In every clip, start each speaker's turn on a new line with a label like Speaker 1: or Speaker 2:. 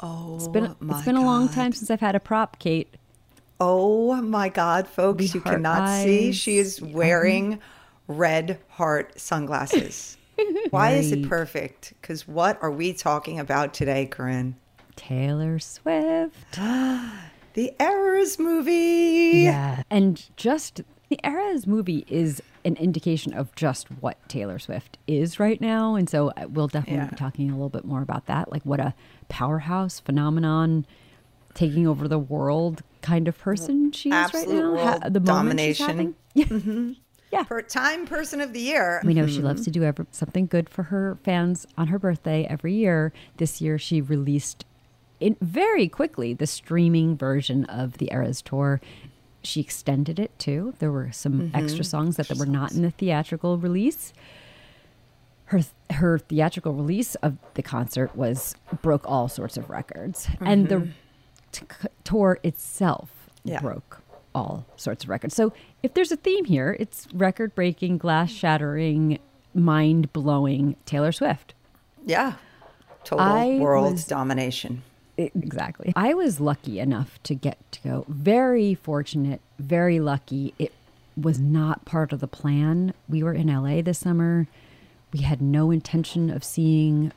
Speaker 1: Oh,
Speaker 2: It's been it's been a long time since I've had a prop, Kate.
Speaker 1: Oh my God, folks, you cannot see. She is wearing red heart sunglasses. Why is it perfect? Because what are we talking about today, Corinne?
Speaker 2: Taylor Swift.
Speaker 1: The Eras movie.
Speaker 2: Yeah. And just the Eras movie is an indication of just what Taylor Swift is right now. And so uh, we'll definitely
Speaker 1: Yeah.
Speaker 2: be talking a little bit more about that. Like what a powerhouse phenomenon taking over the world kind of person she is right now.
Speaker 1: world
Speaker 2: the
Speaker 1: domination. Mm-hmm.
Speaker 2: having. Yeah. Yeah.
Speaker 1: Per time person of the year.
Speaker 2: We know she loves to do ever, something good for her fans on her birthday every year. This year, she released in very quickly the streaming version of the Eras tour. She extended it too. There were some mm-hmm. extra songs that were not in the theatrical release. Her her theatrical release of the concert was broke all sorts of records, and the mm-hmm. t- c- tour itself
Speaker 1: Yeah.
Speaker 2: broke all sorts of records. So if there's a theme here, it's record breaking, glass shattering, mind blowing Taylor Swift.
Speaker 1: Yeah. Total
Speaker 2: I
Speaker 1: world
Speaker 2: was-
Speaker 1: domination.
Speaker 2: Exactly. I was lucky enough to get to go. Very fortunate, very lucky. It was not part of the plan. We were in LA this summer. We had no intention of seeing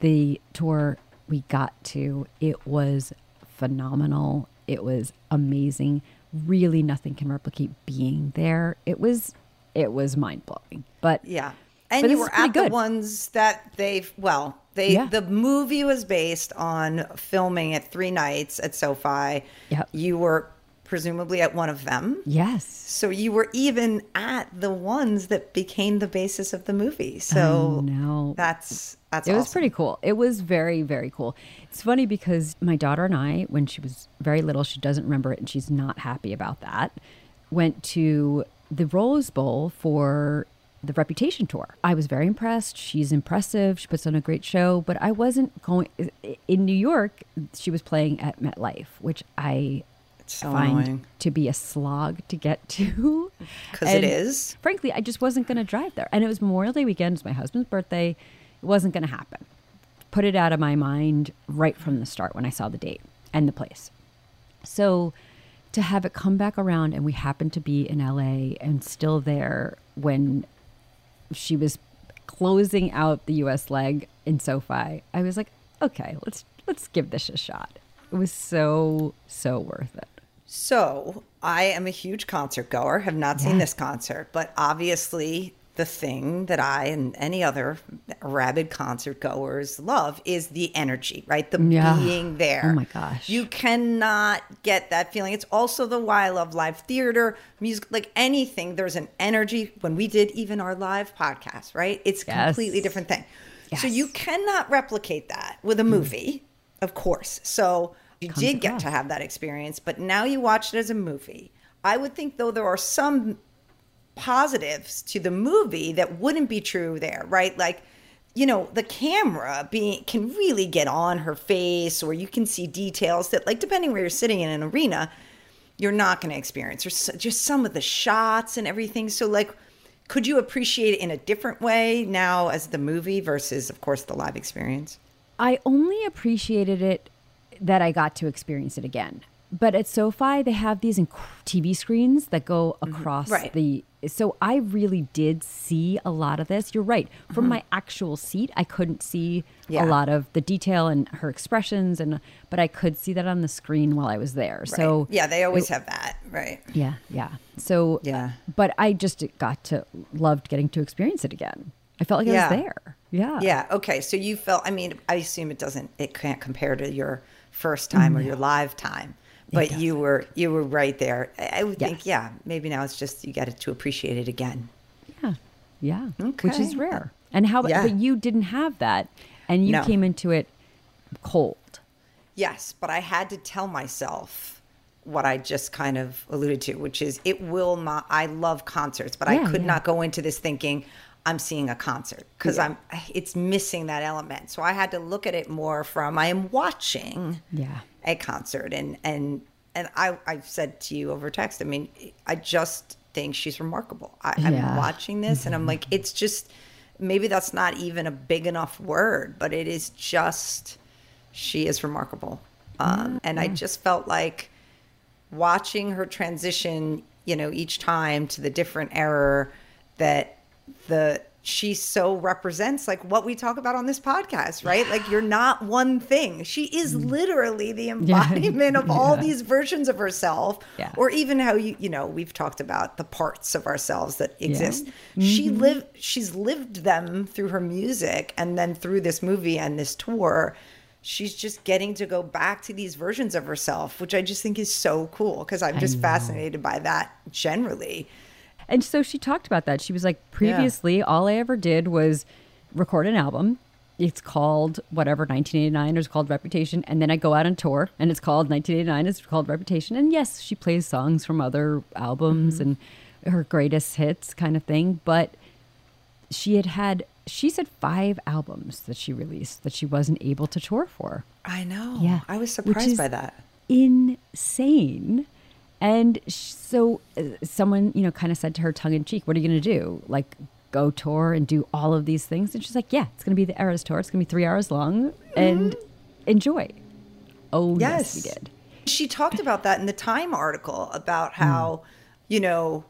Speaker 2: the tour. We got to. It was phenomenal. It was amazing. Really nothing can replicate being there. It was it was mind blowing. But
Speaker 1: Yeah. And
Speaker 2: this
Speaker 1: you were at the ones that they've well, they
Speaker 2: Yeah.
Speaker 1: the movie was based on filming at three nights at SoFi.
Speaker 2: Yep.
Speaker 1: You were presumably at one of them.
Speaker 2: Yes.
Speaker 1: So you were even at the ones that became the basis of the movie. So
Speaker 2: know.
Speaker 1: that's that's
Speaker 2: it was pretty cool. It was very, very cool. It's funny because my daughter and I, when she was very little, she doesn't remember it and she's not happy about that, went to the Rose Bowl for the Reputation Tour. I was very impressed. She's impressive. She puts on a great show, but I wasn't going in New York. She was playing at MetLife, which I
Speaker 1: so
Speaker 2: find
Speaker 1: annoying.
Speaker 2: to be a slog to get to.
Speaker 1: 'Cause it is.
Speaker 2: Frankly, I just wasn't going to drive there. And it was Memorial Day weekend. It was my husband's birthday. It wasn't going to happen. Put it out of my mind right from the start when I saw the date and the place. So to have it come back around and we happened to be in LA and still there when she was closing out the US leg in SoFi, I was like, okay, let's let's give this a shot. It was so so worth it.
Speaker 1: So I am a huge concert goer, have not seen this concert, but obviously the thing that I and any other rabid concert goers love is the energy, right? The
Speaker 2: Yeah.
Speaker 1: being oh there.
Speaker 2: Oh my gosh.
Speaker 1: You cannot get that feeling. It's also the why I love live theater, music, like anything. There's an energy when we did even our live podcast, right? It's a
Speaker 2: Yes.
Speaker 1: completely different thing. So you cannot replicate that with a mm. movie, of course. So you
Speaker 2: Comes
Speaker 1: did get to have that experience, but now you watch it as a movie. I would think though there are some positives to the movie that wouldn't be true there, right? Like, you know, the camera being can really get on her face, or you can see details that, like, depending where you're sitting in an arena, you're not going to experience. Or just some of the shots and everything. So, like, could you appreciate it in a different way now as the movie versus, of course, the live experience?
Speaker 2: I only appreciated it that I got to experience it again. But at SoFi, they have these inc- TV screens that go mm-hmm. across
Speaker 1: Right.
Speaker 2: the. So I really did see a lot of this. You're right. From mm-hmm. my actual seat, I couldn't see
Speaker 1: Yeah.
Speaker 2: a lot of the detail and her expressions, and but I could see that on the screen while I was there. So
Speaker 1: yeah, they always
Speaker 2: it-
Speaker 1: have that, right?
Speaker 2: yeah, yeah. So
Speaker 1: Yeah.
Speaker 2: but I just got to loved getting to experience it again. I felt like I was there. Yeah,
Speaker 1: Yeah. Okay. So you felt. I mean, I assume it doesn't. It can't compare to your first time or your live time. But you were you were right there. I would think. Yeah. Maybe now it's just you get to appreciate it again.
Speaker 2: Yeah, yeah, okay. which is rare. And how?
Speaker 1: Yeah.
Speaker 2: But you didn't have that, and you
Speaker 1: No.
Speaker 2: came into it cold.
Speaker 1: Yes, but I had to tell myself what I just kind of alluded to, which is it will not. I love concerts, but I could
Speaker 2: yeah.
Speaker 1: not go into this thinking I'm seeing a concert because
Speaker 2: Yeah.
Speaker 1: I'm. It's missing that element. So I had to look at it more from I am watching.
Speaker 2: Yeah.
Speaker 1: a concert and and and I I've said to you over text. I mean, I just think she's remarkable. I, I'm
Speaker 2: Yeah.
Speaker 1: watching this and I'm like, it's just maybe that's not even a big enough word, but it is just she is remarkable. Um, and I just felt like watching her transition, you know, each time to the different error that the she so represents like what we talk about on this podcast, right? Like you're not one thing. She is mm. literally the embodiment of all
Speaker 2: Yeah.
Speaker 1: these versions of herself
Speaker 2: Yeah.
Speaker 1: or even how you you know, we've talked about the parts of ourselves that exist. She mm-hmm. lived she's lived them through her music and then through this movie and this tour. She's just getting to go back to these versions of herself, which I just think is so cool because I'm just fascinated by that generally.
Speaker 2: And so she talked about that. She was like, previously, all I ever did was record an album. It's called whatever 1989 or it's called Reputation, and then I go out on tour, and it's called 1989. It's called Reputation, and yes, she plays songs from other albums mm-hmm. and her greatest hits kind of thing. But she had had she said five albums that she released that she wasn't able to tour for.
Speaker 1: I know.
Speaker 2: Yeah,
Speaker 1: I was surprised
Speaker 2: is
Speaker 1: by that.
Speaker 2: Insane. And so uh, someone, you know, kind of said to her tongue in cheek, What are you going to do? Like, go tour and do all of these things? And she's like, Yeah, it's going to be the Eras tour. It's going to be three hours long and enjoy. Oh, yes. we did.
Speaker 1: She talked about that in the Time article about
Speaker 2: Hmm.
Speaker 1: how, you know,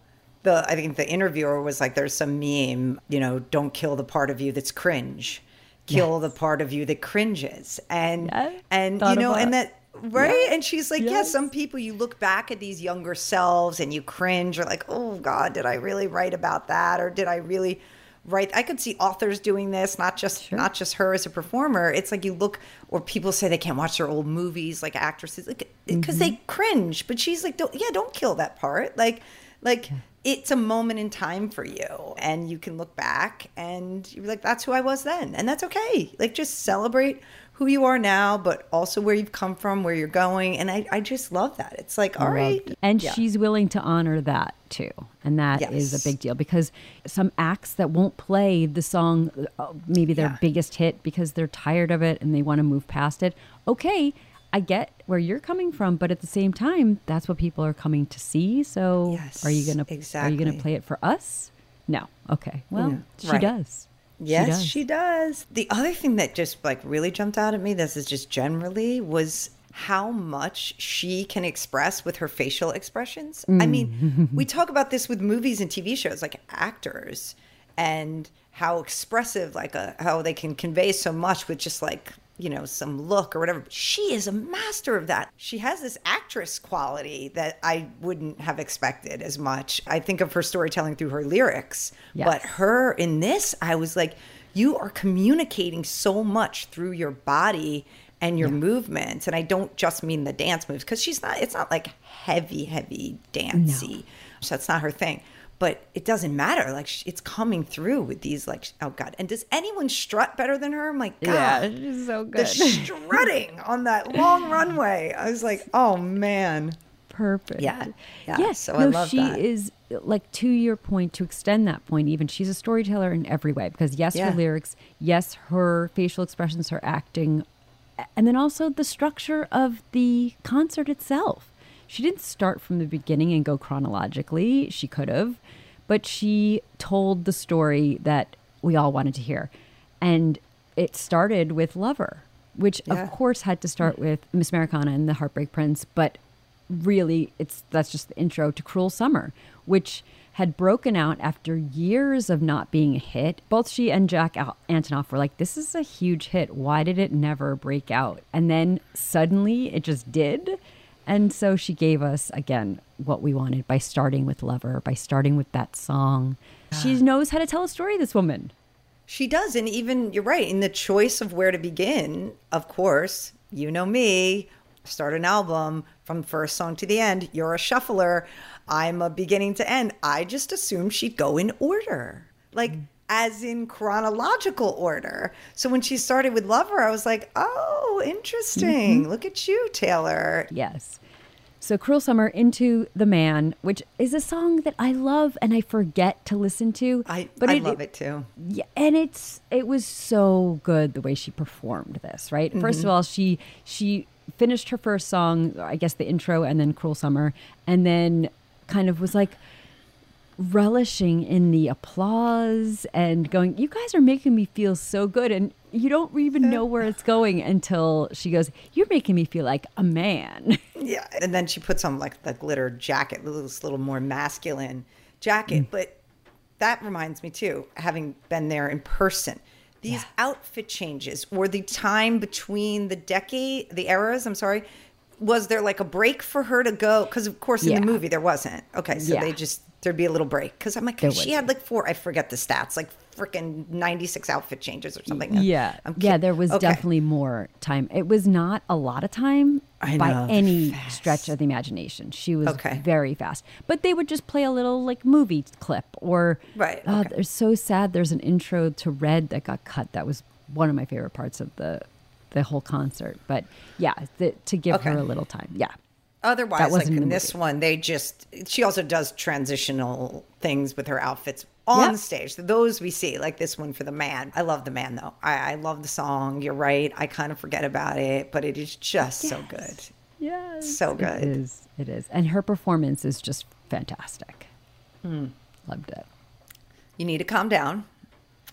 Speaker 1: the I think the interviewer was like, "There's some meme, you know, don't kill the part of you that's cringe, kill the part of you that cringes," and
Speaker 2: Yeah,
Speaker 1: and you know, and
Speaker 2: that.
Speaker 1: Right,
Speaker 2: Yeah.
Speaker 1: and she's like, "Yeah,
Speaker 2: Yes.
Speaker 1: some people you look back at these younger selves and you cringe, or like, oh God, did I really write about that, or did I really?" write I could see authors doing this, not just
Speaker 2: Sure.
Speaker 1: not just her as a performer. It's like you look, or people say they can't watch their old movies, like actresses, like because they
Speaker 2: Mm-hmm.
Speaker 1: cringe. But she's like, don't, yeah, don't kill that part. Like, like it's a moment in time for you, and you can look back and you're like, that's who I was then, and that's okay. Like, just celebrate who you are now, but also where you've come from, where you're going, and I, I just love that. It's like, all right,
Speaker 2: And
Speaker 1: Yeah.
Speaker 2: she's willing to honor that too. And that is
Speaker 1: Yes.
Speaker 2: a big deal because some acts that won't play the song, uh, maybe their
Speaker 1: Yeah.
Speaker 2: biggest hit because they're tired of it and they want to move past it. Okay, I get where you're coming from, but at the same time, that's what people are coming to see. So are you gonna are you gonna play it for us? No. Okay. Well,
Speaker 1: No,
Speaker 2: she
Speaker 1: right.
Speaker 2: does.
Speaker 1: Yes,
Speaker 2: does.
Speaker 1: she does. The other thing that just like really jumped out at me, this is just generally, was how much she can express with her facial expressions. I mean, mm. we talk about this with movies and TV shows, like actors, and how expressive, like a, how they can convey so much with just like you know some look or whatever. She is a master of that. She has this actress quality that I wouldn't have expected as much. I think of her storytelling through her lyrics,
Speaker 2: Yes.
Speaker 1: but her in this, I was like, you are communicating so much through your body and your movements. And I don't just mean the dance moves because she's not, it's not like heavy, heavy dancey. So that's not her thing. But it doesn't matter. Like it's coming through with these, like, oh God. And does anyone strut better than her? I'm like, God.
Speaker 2: she's so good.
Speaker 1: The strutting on that long runway. I was like, oh man.
Speaker 2: Perfect.
Speaker 1: Yeah. Yeah.
Speaker 2: Yes.
Speaker 1: So I
Speaker 2: no,
Speaker 1: love
Speaker 2: she
Speaker 1: that.
Speaker 2: is like to your point to extend that point. Even she's a storyteller in every way because yes,
Speaker 1: Yeah.
Speaker 2: her lyrics, yes, her facial expressions, her acting, and then also the structure of the concert itself. She didn't start from the beginning and go chronologically. She could have, but she told the story that we all wanted to hear, and it started with Lover, which
Speaker 1: Yeah.
Speaker 2: of course had to start with Miss Americana and the Heartbreak Prince, but really it's that's just the intro to Cruel Summer, which had broken out after years of not being a hit. Both she and Jack Antonoff were like, "This is a huge hit. Why did it never break out?" And then suddenly it just did. And so she gave us again what we wanted by starting with Lover, by starting with that song. She knows how to tell a story. This woman.
Speaker 1: She does. And even, you're right, in the choice of where to begin, of course, you know me, start an album from first song to the end. You're a shuffler. I'm a beginning to end. I just assumed she'd go in order, like mm. As in chronological order. So when she started with Lover, I was like, oh, interesting. Look at you, Taylor.
Speaker 2: Yes. So Cruel Summer into the Man, which is a song that I love and I forget to listen to.
Speaker 1: I, but I love it too.
Speaker 2: Yeah, and it's it was so good the way she performed this, right? First
Speaker 1: Mm-hmm.
Speaker 2: of all, she she finished her first song, I guess the intro and then Cruel Summer, and then kind of was like relishing in the applause and going, You guys are making me feel so good. And you don't even know where it's going until she goes, You're making me feel like a man.
Speaker 1: Yeah, and then she puts on like the glitter jacket, this little more masculine jacket. Mm. But that reminds me too, having been there in person, these
Speaker 2: Yeah.
Speaker 1: outfit changes or the time between the decade, the eras. I'm sorry. Was there like a break for her to go? Because of course in
Speaker 2: Yeah.
Speaker 1: the movie there wasn't. Okay, so
Speaker 2: Yeah.
Speaker 1: they just there'd be a little break. Because I'm like,
Speaker 2: There
Speaker 1: she had like four. I forget the stats, like freaking 96 outfit changes or something.
Speaker 2: Yeah. Yeah, there was
Speaker 1: Okay.
Speaker 2: definitely more time. It was not a lot of time
Speaker 1: I
Speaker 2: by
Speaker 1: know,
Speaker 2: any
Speaker 1: fast.
Speaker 2: stretch of the imagination. She was
Speaker 1: Okay.
Speaker 2: very fast. But they would just play a little like movie clip or
Speaker 1: Right,
Speaker 2: Oh,
Speaker 1: okay.
Speaker 2: they're so sad. There's an intro to Red that got cut. That was one of my favorite parts of the the whole concert. But yeah, the, to give her a little time. Yeah.
Speaker 1: Otherwise, like
Speaker 2: in
Speaker 1: this one, they just she also does transitional things with her outfits on
Speaker 2: Yep.
Speaker 1: stage. Those we see, like this one for the man. I love the man though. I, I love the song. You're right. I kind of forget about it, but it is just so good.
Speaker 2: Yes.
Speaker 1: So good.
Speaker 2: It is. It is. And her performance is just fantastic.
Speaker 1: Hmm.
Speaker 2: Loved it.
Speaker 1: You need to calm down.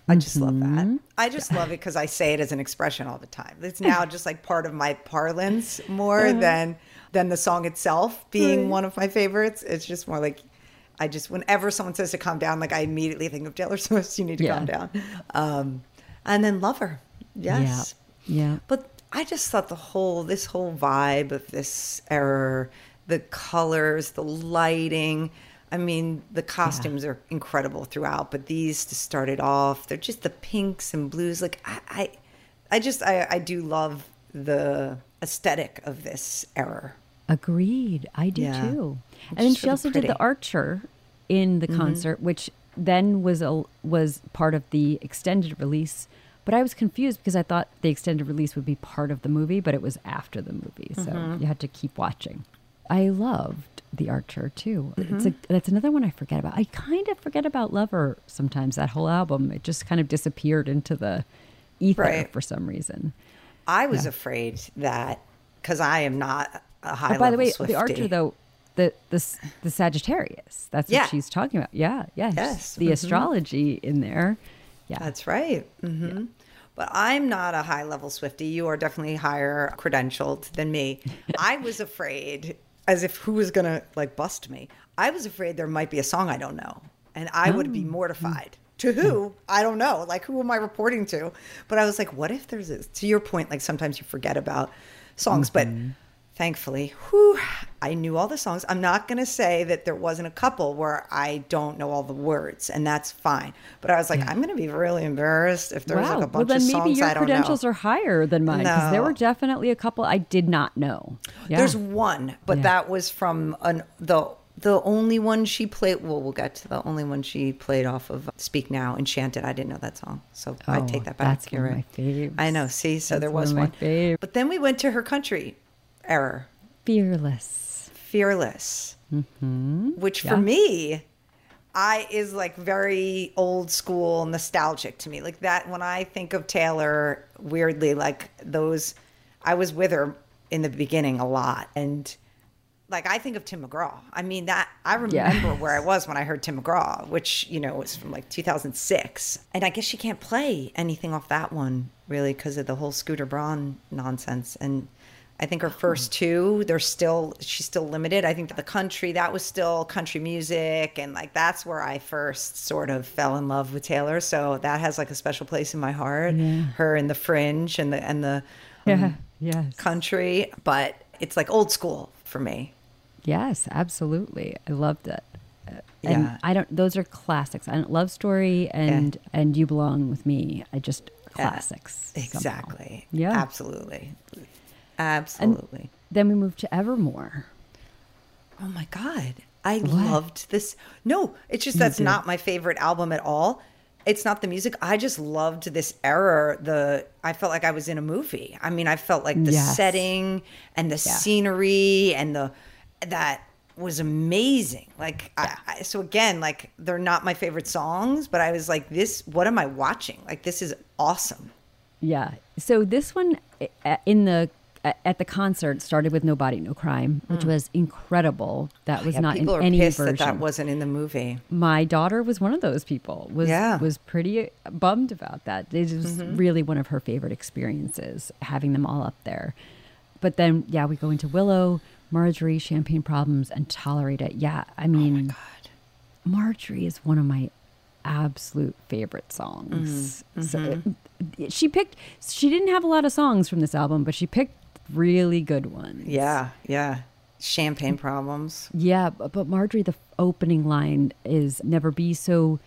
Speaker 1: I just love
Speaker 2: Mm-hmm.
Speaker 1: that. I just love it because I say it as an expression all the time. It's now just like part of my parlance more than than the song itself being.
Speaker 2: Right.
Speaker 1: one of my favorites. It's just more like I just whenever someone says to calm down, like I immediately think of Taylor Swift. You need to calm down, um, and then Lover. Yes,
Speaker 2: Yeah. Yeah.
Speaker 1: but I just thought the whole this whole vibe of this era, the colors, the lighting. I mean, the costumes are incredible throughout, but these to start it off, they're just the pinks and blues. Like I, I, I just I, I do love the aesthetic of this era.
Speaker 2: Agreed. I do
Speaker 1: Yeah.
Speaker 2: too.
Speaker 1: It's
Speaker 2: And then she
Speaker 1: really
Speaker 2: also did the.
Speaker 1: Mm-hmm.
Speaker 2: Archer in the concert, which then was a was part of the extended release. But I was confused because I thought the extended release would be part of the movie, but it was after the movie, so
Speaker 1: Mm-hmm.
Speaker 2: you had to keep watching. I loved the Archer too. It's
Speaker 1: Mm-hmm.
Speaker 2: a, that's another one I forget about. I kind of forget about Lover sometimes. That whole album, it just kind of disappeared into the ether
Speaker 1: Right.
Speaker 2: for some reason.
Speaker 1: I was afraid that because I am not a high.
Speaker 2: Oh, by the way,
Speaker 1: level
Speaker 2: the Archer though, the the the Sagittarius. That's
Speaker 1: Yeah.
Speaker 2: what she's talking about. Yeah, yeah.
Speaker 1: Yes,
Speaker 2: The
Speaker 1: mhm.
Speaker 2: astrology in there. Yeah.
Speaker 1: That's right. hmm But I'm not a high level Swifty. You are definitely higher credentialed than me. I was afraid, as if who was going to like bust me. I was afraid there might be a song I don't know, and I would
Speaker 2: Oh.
Speaker 1: be mortified. To who? I don't know. Like, who am I reporting to? But I was like, what if there's a, to your point, like sometimes you forget about songs, but thankfully, whew, I knew all the songs. I'm not going to say that there wasn't a couple where I don't know all the words, and that's fine. But I was like, mm. I'm going to be really embarrassed if there's
Speaker 2: wow.
Speaker 1: like a
Speaker 2: well,
Speaker 1: bunch
Speaker 2: then
Speaker 1: of songs I don't know.
Speaker 2: then maybe your credentials are higher than mine because there were definitely a couple I did not know. Yeah.
Speaker 1: There's one, but
Speaker 2: Yeah.
Speaker 1: that was from an the the only one she played. Well, we'll get to the only one she played off of uh, "Speak Now." Enchanted. I didn't know that song, so I
Speaker 2: Oh,
Speaker 1: take that back.
Speaker 2: that's
Speaker 1: You're
Speaker 2: one
Speaker 1: right.
Speaker 2: my.
Speaker 1: I know. See, so
Speaker 2: That's
Speaker 1: there was one.
Speaker 2: faves.
Speaker 1: But then we went to her country error.
Speaker 2: fearless.
Speaker 1: fearless. Mm-hmm. Which for me i is like very old school nostalgic to me. Like that when i think of taylor weirdly like those i was with her in the beginning a lot. And like i think of tim mcgraw. I mean that i remember where i was when i heard tim mcgraw which you know was from like 2006 and i guess she can't play anything off that one really because of the whole scooter braun nonsense. And I think her first two, they're still she's still limited. I think the country that was still country music, and like that's where I first sort of fell in love with Taylor. So that has like a special place in my heart. Her and the Fringe and the and the
Speaker 2: Yeah.
Speaker 1: um,
Speaker 2: yes.
Speaker 1: country, but it's like old school for me.
Speaker 2: Yes, absolutely. I loved it. Uh, And
Speaker 1: Yeah.
Speaker 2: I don't. Those are classics. I don't love story and and you belong with me. I just
Speaker 1: Yeah,
Speaker 2: classics. somehow.
Speaker 1: Exactly.
Speaker 2: Yeah.
Speaker 1: Absolutely. Absolutely.
Speaker 2: Then we moved to Evermore.
Speaker 1: Oh my god. I loved this. No, it's just that's not my favorite album at all. It's not the music. I just loved this era. The I felt like I was in a movie. I mean, I felt like the
Speaker 2: Yes.
Speaker 1: setting and the scenery and the that was amazing. Like I, I, so again, like they're not my favorite songs, but I was like this what am I watching? Like this is awesome.
Speaker 2: Yeah. So this one uh, in the at, the concert started with No Body, No Crime, which was incredible. That was
Speaker 1: Mm. Yeah,
Speaker 2: not in any version.
Speaker 1: that that wasn't in the movie.
Speaker 2: My daughter was one of those people. Was
Speaker 1: Yeah.
Speaker 2: was pretty bummed about that. It was
Speaker 1: Mm-hmm.
Speaker 2: really one of her favorite experiences having them all up there. But then, yeah, we go into Willow, Marjorie, Champagne Problems, and Tolerate It. Yeah, I mean,
Speaker 1: God.
Speaker 2: Marjorie is one of my absolute favorite songs.
Speaker 1: Mm-hmm.
Speaker 2: So it- she picked. She didn't have a lot of songs from this album, but she picked really good ones.
Speaker 1: Yeah, yeah. Champagne problems.
Speaker 2: Yeah, but, but Marjorie, the opening line is "Never be so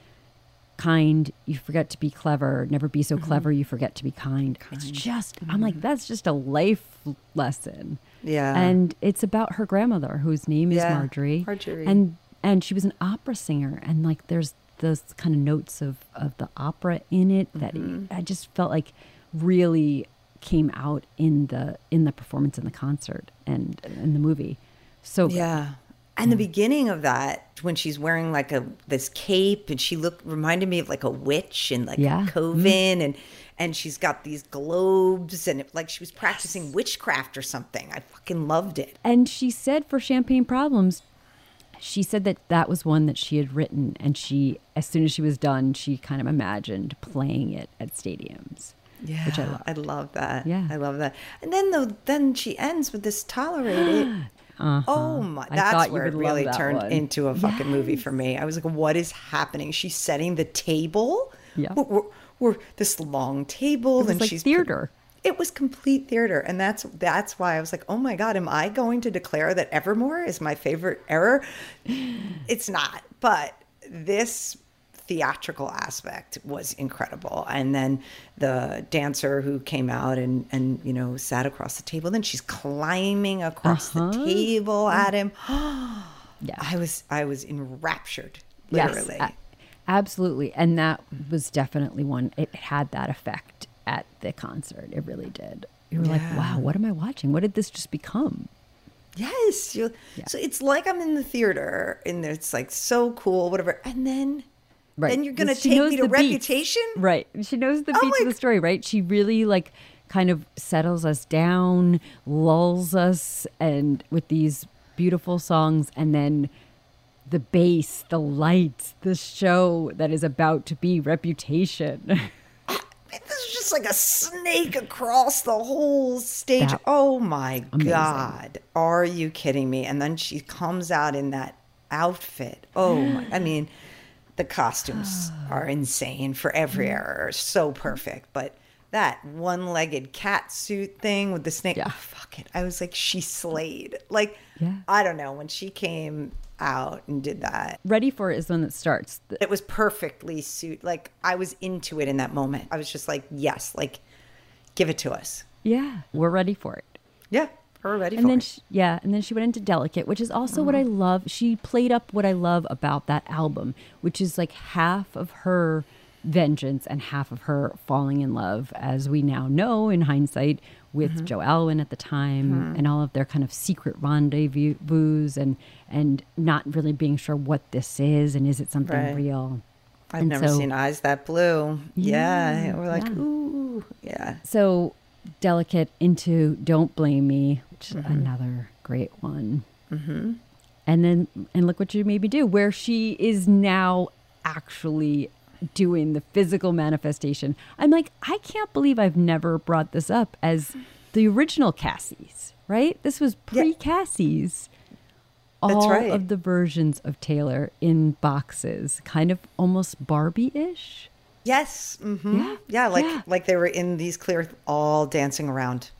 Speaker 2: kind, you forget to be clever. Never be so clever, you forget to be kind." It's just, I'm like, that's just a life lesson.
Speaker 1: Yeah.
Speaker 2: and it's about her grandmother, whose name is Marjorie.
Speaker 1: Marjorie.
Speaker 2: and and she was an opera singer, and like there's those kind of notes of of the opera in it that
Speaker 1: Mm-hmm.
Speaker 2: I just felt like really came out in the in the performance in the concert and in the movie. So.
Speaker 1: Yeah. And the beginning of that, when she's wearing like a this cape, and she looked reminded me of like a witch and like
Speaker 2: Yeah.
Speaker 1: a coven, and and she's got these globes, and it, like she was practicing witchcraft or something. I fucking loved it.
Speaker 2: And she said for Champagne Problems, she said that that was one that she had written, and she, as soon as she was done, she kind of imagined playing it at stadiums.
Speaker 1: Yeah,
Speaker 2: which I love.
Speaker 1: I love that.
Speaker 2: Yeah.
Speaker 1: I love that. And then though, then she ends with this Tolerate It. Oh my!
Speaker 2: Uh-huh. I
Speaker 1: That's
Speaker 2: thought you
Speaker 1: where it really turned
Speaker 2: one.
Speaker 1: into a fucking movie for me. I was like, "What is happening?" She's setting the table.
Speaker 2: Yeah.
Speaker 1: we're, we're, we're this long table, and
Speaker 2: like
Speaker 1: she's
Speaker 2: theater.
Speaker 1: It was complete theater, and that's that's why I was like, "Oh my god, am I going to declare that Evermore is my favorite error?" It's not, but this theatrical aspect was incredible and then the dancer who came out and and you know sat across the table then she's climbing across the uh-huh. table at him
Speaker 2: Yeah.
Speaker 1: i was i was enraptured
Speaker 2: Yes,
Speaker 1: literally
Speaker 2: a- absolutely. And that was definitely one, it had that effect at the concert. It really did. You were like, wow, what am I watching? What did this just become?
Speaker 1: yes you so it's like i'm in the theater and it's like so cool whatever and then then you're gonna take me to
Speaker 2: beats.
Speaker 1: reputation
Speaker 2: Right. She knows the
Speaker 1: Oh
Speaker 2: beats of the story, right? She really like kind of settles us down, lulls us and with these beautiful songs and then the bass, the lights, the show that is about to be reputation.
Speaker 1: This is just like a snake across the whole stage.
Speaker 2: That-
Speaker 1: oh my
Speaker 2: Amazing.
Speaker 1: God. Are you kidding me? And then she comes out in that outfit. Oh my, I mean, the costumes ah. are insane for every mm-hmm. error. So perfect. But that one legged cat suit thing with the snake,
Speaker 2: Yeah.
Speaker 1: oh, fuck it. I was like, she slayed. Like,
Speaker 2: Yeah.
Speaker 1: I don't know. When she came out and did that,
Speaker 2: Ready for it is the one that starts.
Speaker 1: It was perfectly suit. Like I was into it in that moment. I was just like, yes, like give it to us.
Speaker 2: yeah, we're ready for it.
Speaker 1: Yeah, we're ready
Speaker 2: and then she, yeah and then she went into delicate which is also what i mm-hmm. love she played up what i love about that album which is like half of her vengeance and half of her falling in love as we now know in hindsight with mm-hmm. joe alwyn at the time mm-hmm. and all of their kind of secret rendezvous and and not really being sure what this is and is it something
Speaker 1: Right.
Speaker 2: real
Speaker 1: I've
Speaker 2: and
Speaker 1: never
Speaker 2: so-
Speaker 1: seen eyes that blue. Yeah,
Speaker 2: Yeah,
Speaker 1: we're like,
Speaker 2: yeah.
Speaker 1: ooh, yeah.
Speaker 2: so delicate into don't blame me which is
Speaker 1: Mm-hmm.
Speaker 2: another great one mm-hmm. and then and look what you made me do where she is now actually doing the physical manifestation i'm like i can't believe i've never brought this up as the original cassie's right this was pre-cassie's
Speaker 1: That's
Speaker 2: all
Speaker 1: right.
Speaker 2: of the versions of taylor in boxes kind of almost barbie-ish
Speaker 1: Yes. hmm
Speaker 2: Yeah,
Speaker 1: Yeah. Like
Speaker 2: yeah.
Speaker 1: like they were in these clear, all dancing around.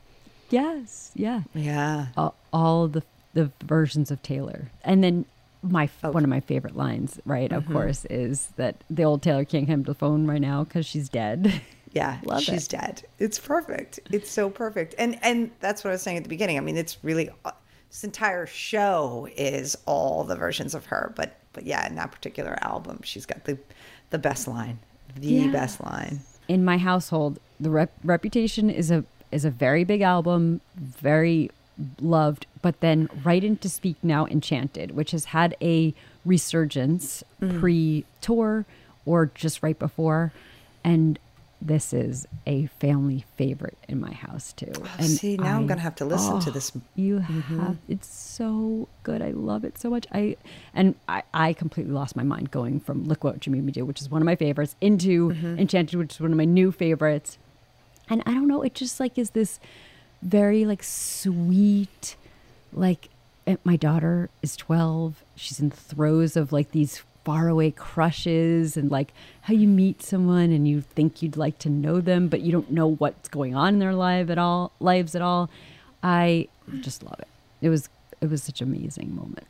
Speaker 2: yes yeah
Speaker 1: Yeah.
Speaker 2: all, all the the versions of Taylor. And then my
Speaker 1: Oh.
Speaker 2: one of my favorite lines, right,
Speaker 1: Mm-hmm.
Speaker 2: of course, is that the old Taylor can't come to the phone right now because she's dead.
Speaker 1: Yeah,
Speaker 2: Love
Speaker 1: she's
Speaker 2: it.
Speaker 1: dead. It's perfect. It's so perfect. And and that's what I was saying at the beginning. I mean, it's really uh, this entire show is all the versions of her. But but yeah, in that particular album, she's got the the best line, the
Speaker 2: Yeah.
Speaker 1: best line.
Speaker 2: In my household, the rep- Reputation is a is a very big album, very loved, but then right into Speak Now Enchanted, which has had a resurgence
Speaker 1: Mm.
Speaker 2: pre-tour or just right before and this is a family favorite in my house too. And
Speaker 1: see, now I'm gonna have to listen to
Speaker 2: oh,
Speaker 1: this.
Speaker 2: You have it's so good. I love it so much. I and I, I completely lost my mind going from Look What You Made Me Do, which is one of my favorites, into Enchanted, which is one of my new favorites. And I don't know, it just like is this very like sweet, like eh, my daughter is 12. She's in the throes of like these faraway crushes and like how you meet someone and you think you'd like to know them, but you don't know what's going on in their life at all, lives at all. I just love it. It was it was such an amazing moment.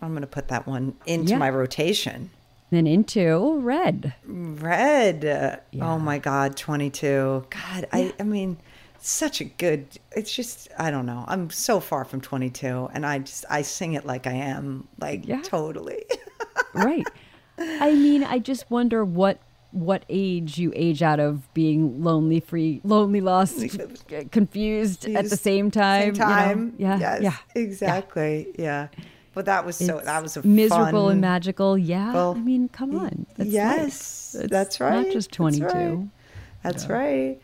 Speaker 1: I'm gonna put that one into
Speaker 2: Yeah.
Speaker 1: my rotation.
Speaker 2: Then into red.
Speaker 1: Red.
Speaker 2: Yeah.
Speaker 1: Oh my God, 22. God, I, I mean, such a good. It's just I don't know. I'm so far from 22, and I just I sing it like I am, like
Speaker 2: Yeah.
Speaker 1: totally.
Speaker 2: right. I mean, I just wonder what what age you age out of being lonely, free, lonely, lost, confused at the same time.
Speaker 1: Same
Speaker 2: you know? Yeah.
Speaker 1: Yes,
Speaker 2: Yeah.
Speaker 1: Exactly. Yeah. But that was so.
Speaker 2: It's
Speaker 1: that was a
Speaker 2: miserable
Speaker 1: fun,
Speaker 2: and magical. Yeah.
Speaker 1: Well,
Speaker 2: I mean, come on. It's
Speaker 1: yes, that's right.
Speaker 2: Not just
Speaker 1: that's
Speaker 2: 22.
Speaker 1: right. That's right.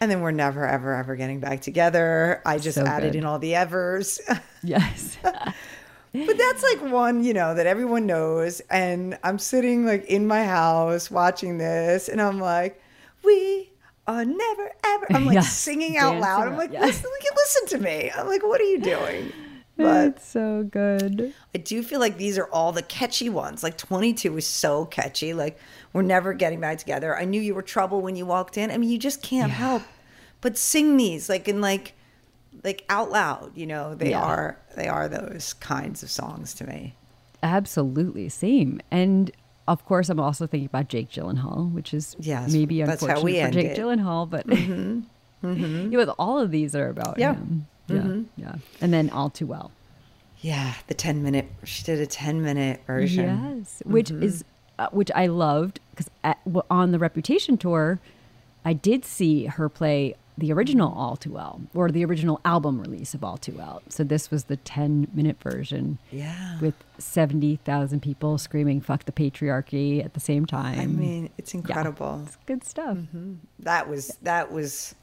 Speaker 1: And then we're never, ever, ever getting back together. I just
Speaker 2: So
Speaker 1: added
Speaker 2: good.
Speaker 1: in all the evers.
Speaker 2: Yes.
Speaker 1: But that's like one, you know, that everyone knows. And I'm sitting like in my house watching this, and I'm like, we are never ever. I'm like singing out loud. I'm like,
Speaker 2: around, yeah.
Speaker 1: listen, listen to me. I'm like, what are you doing? But
Speaker 2: it's so good.
Speaker 1: I do feel like these are all the catchy ones. Like 22 is so catchy. Like we're never getting back together. I knew you were trouble when you walked in. I mean, you just can't help but sing these like in like like out loud. You know, they
Speaker 2: Yeah.
Speaker 1: are they are those kinds of songs to me.
Speaker 2: Absolutely. Same. And of course, I'm also thinking about Jake Gyllenhaal, which is
Speaker 1: Yes,
Speaker 2: maybe
Speaker 1: that's
Speaker 2: unfortunate
Speaker 1: how we
Speaker 2: for Jake
Speaker 1: it.
Speaker 2: Gyllenhaal, but mm-hmm. Mm-hmm. yeah, but all of these are about
Speaker 1: Yeah.
Speaker 2: him. Yeah, mm-hmm. yeah. And then All Too Well.
Speaker 1: Yeah, the 10 minute. She did a 10 minute version.
Speaker 2: Yes, which is uh, which I loved because on the Reputation tour, I did see her play the original All Too Well or the original album release of All Too Well. So this was the ten minute version.
Speaker 1: Yeah.
Speaker 2: with seventy thousand people screaming "fuck the patriarchy" at the same time.
Speaker 1: I mean, it's
Speaker 2: Yeah,
Speaker 1: incredible.
Speaker 2: it's good stuff. Mm-hmm.
Speaker 1: That was that was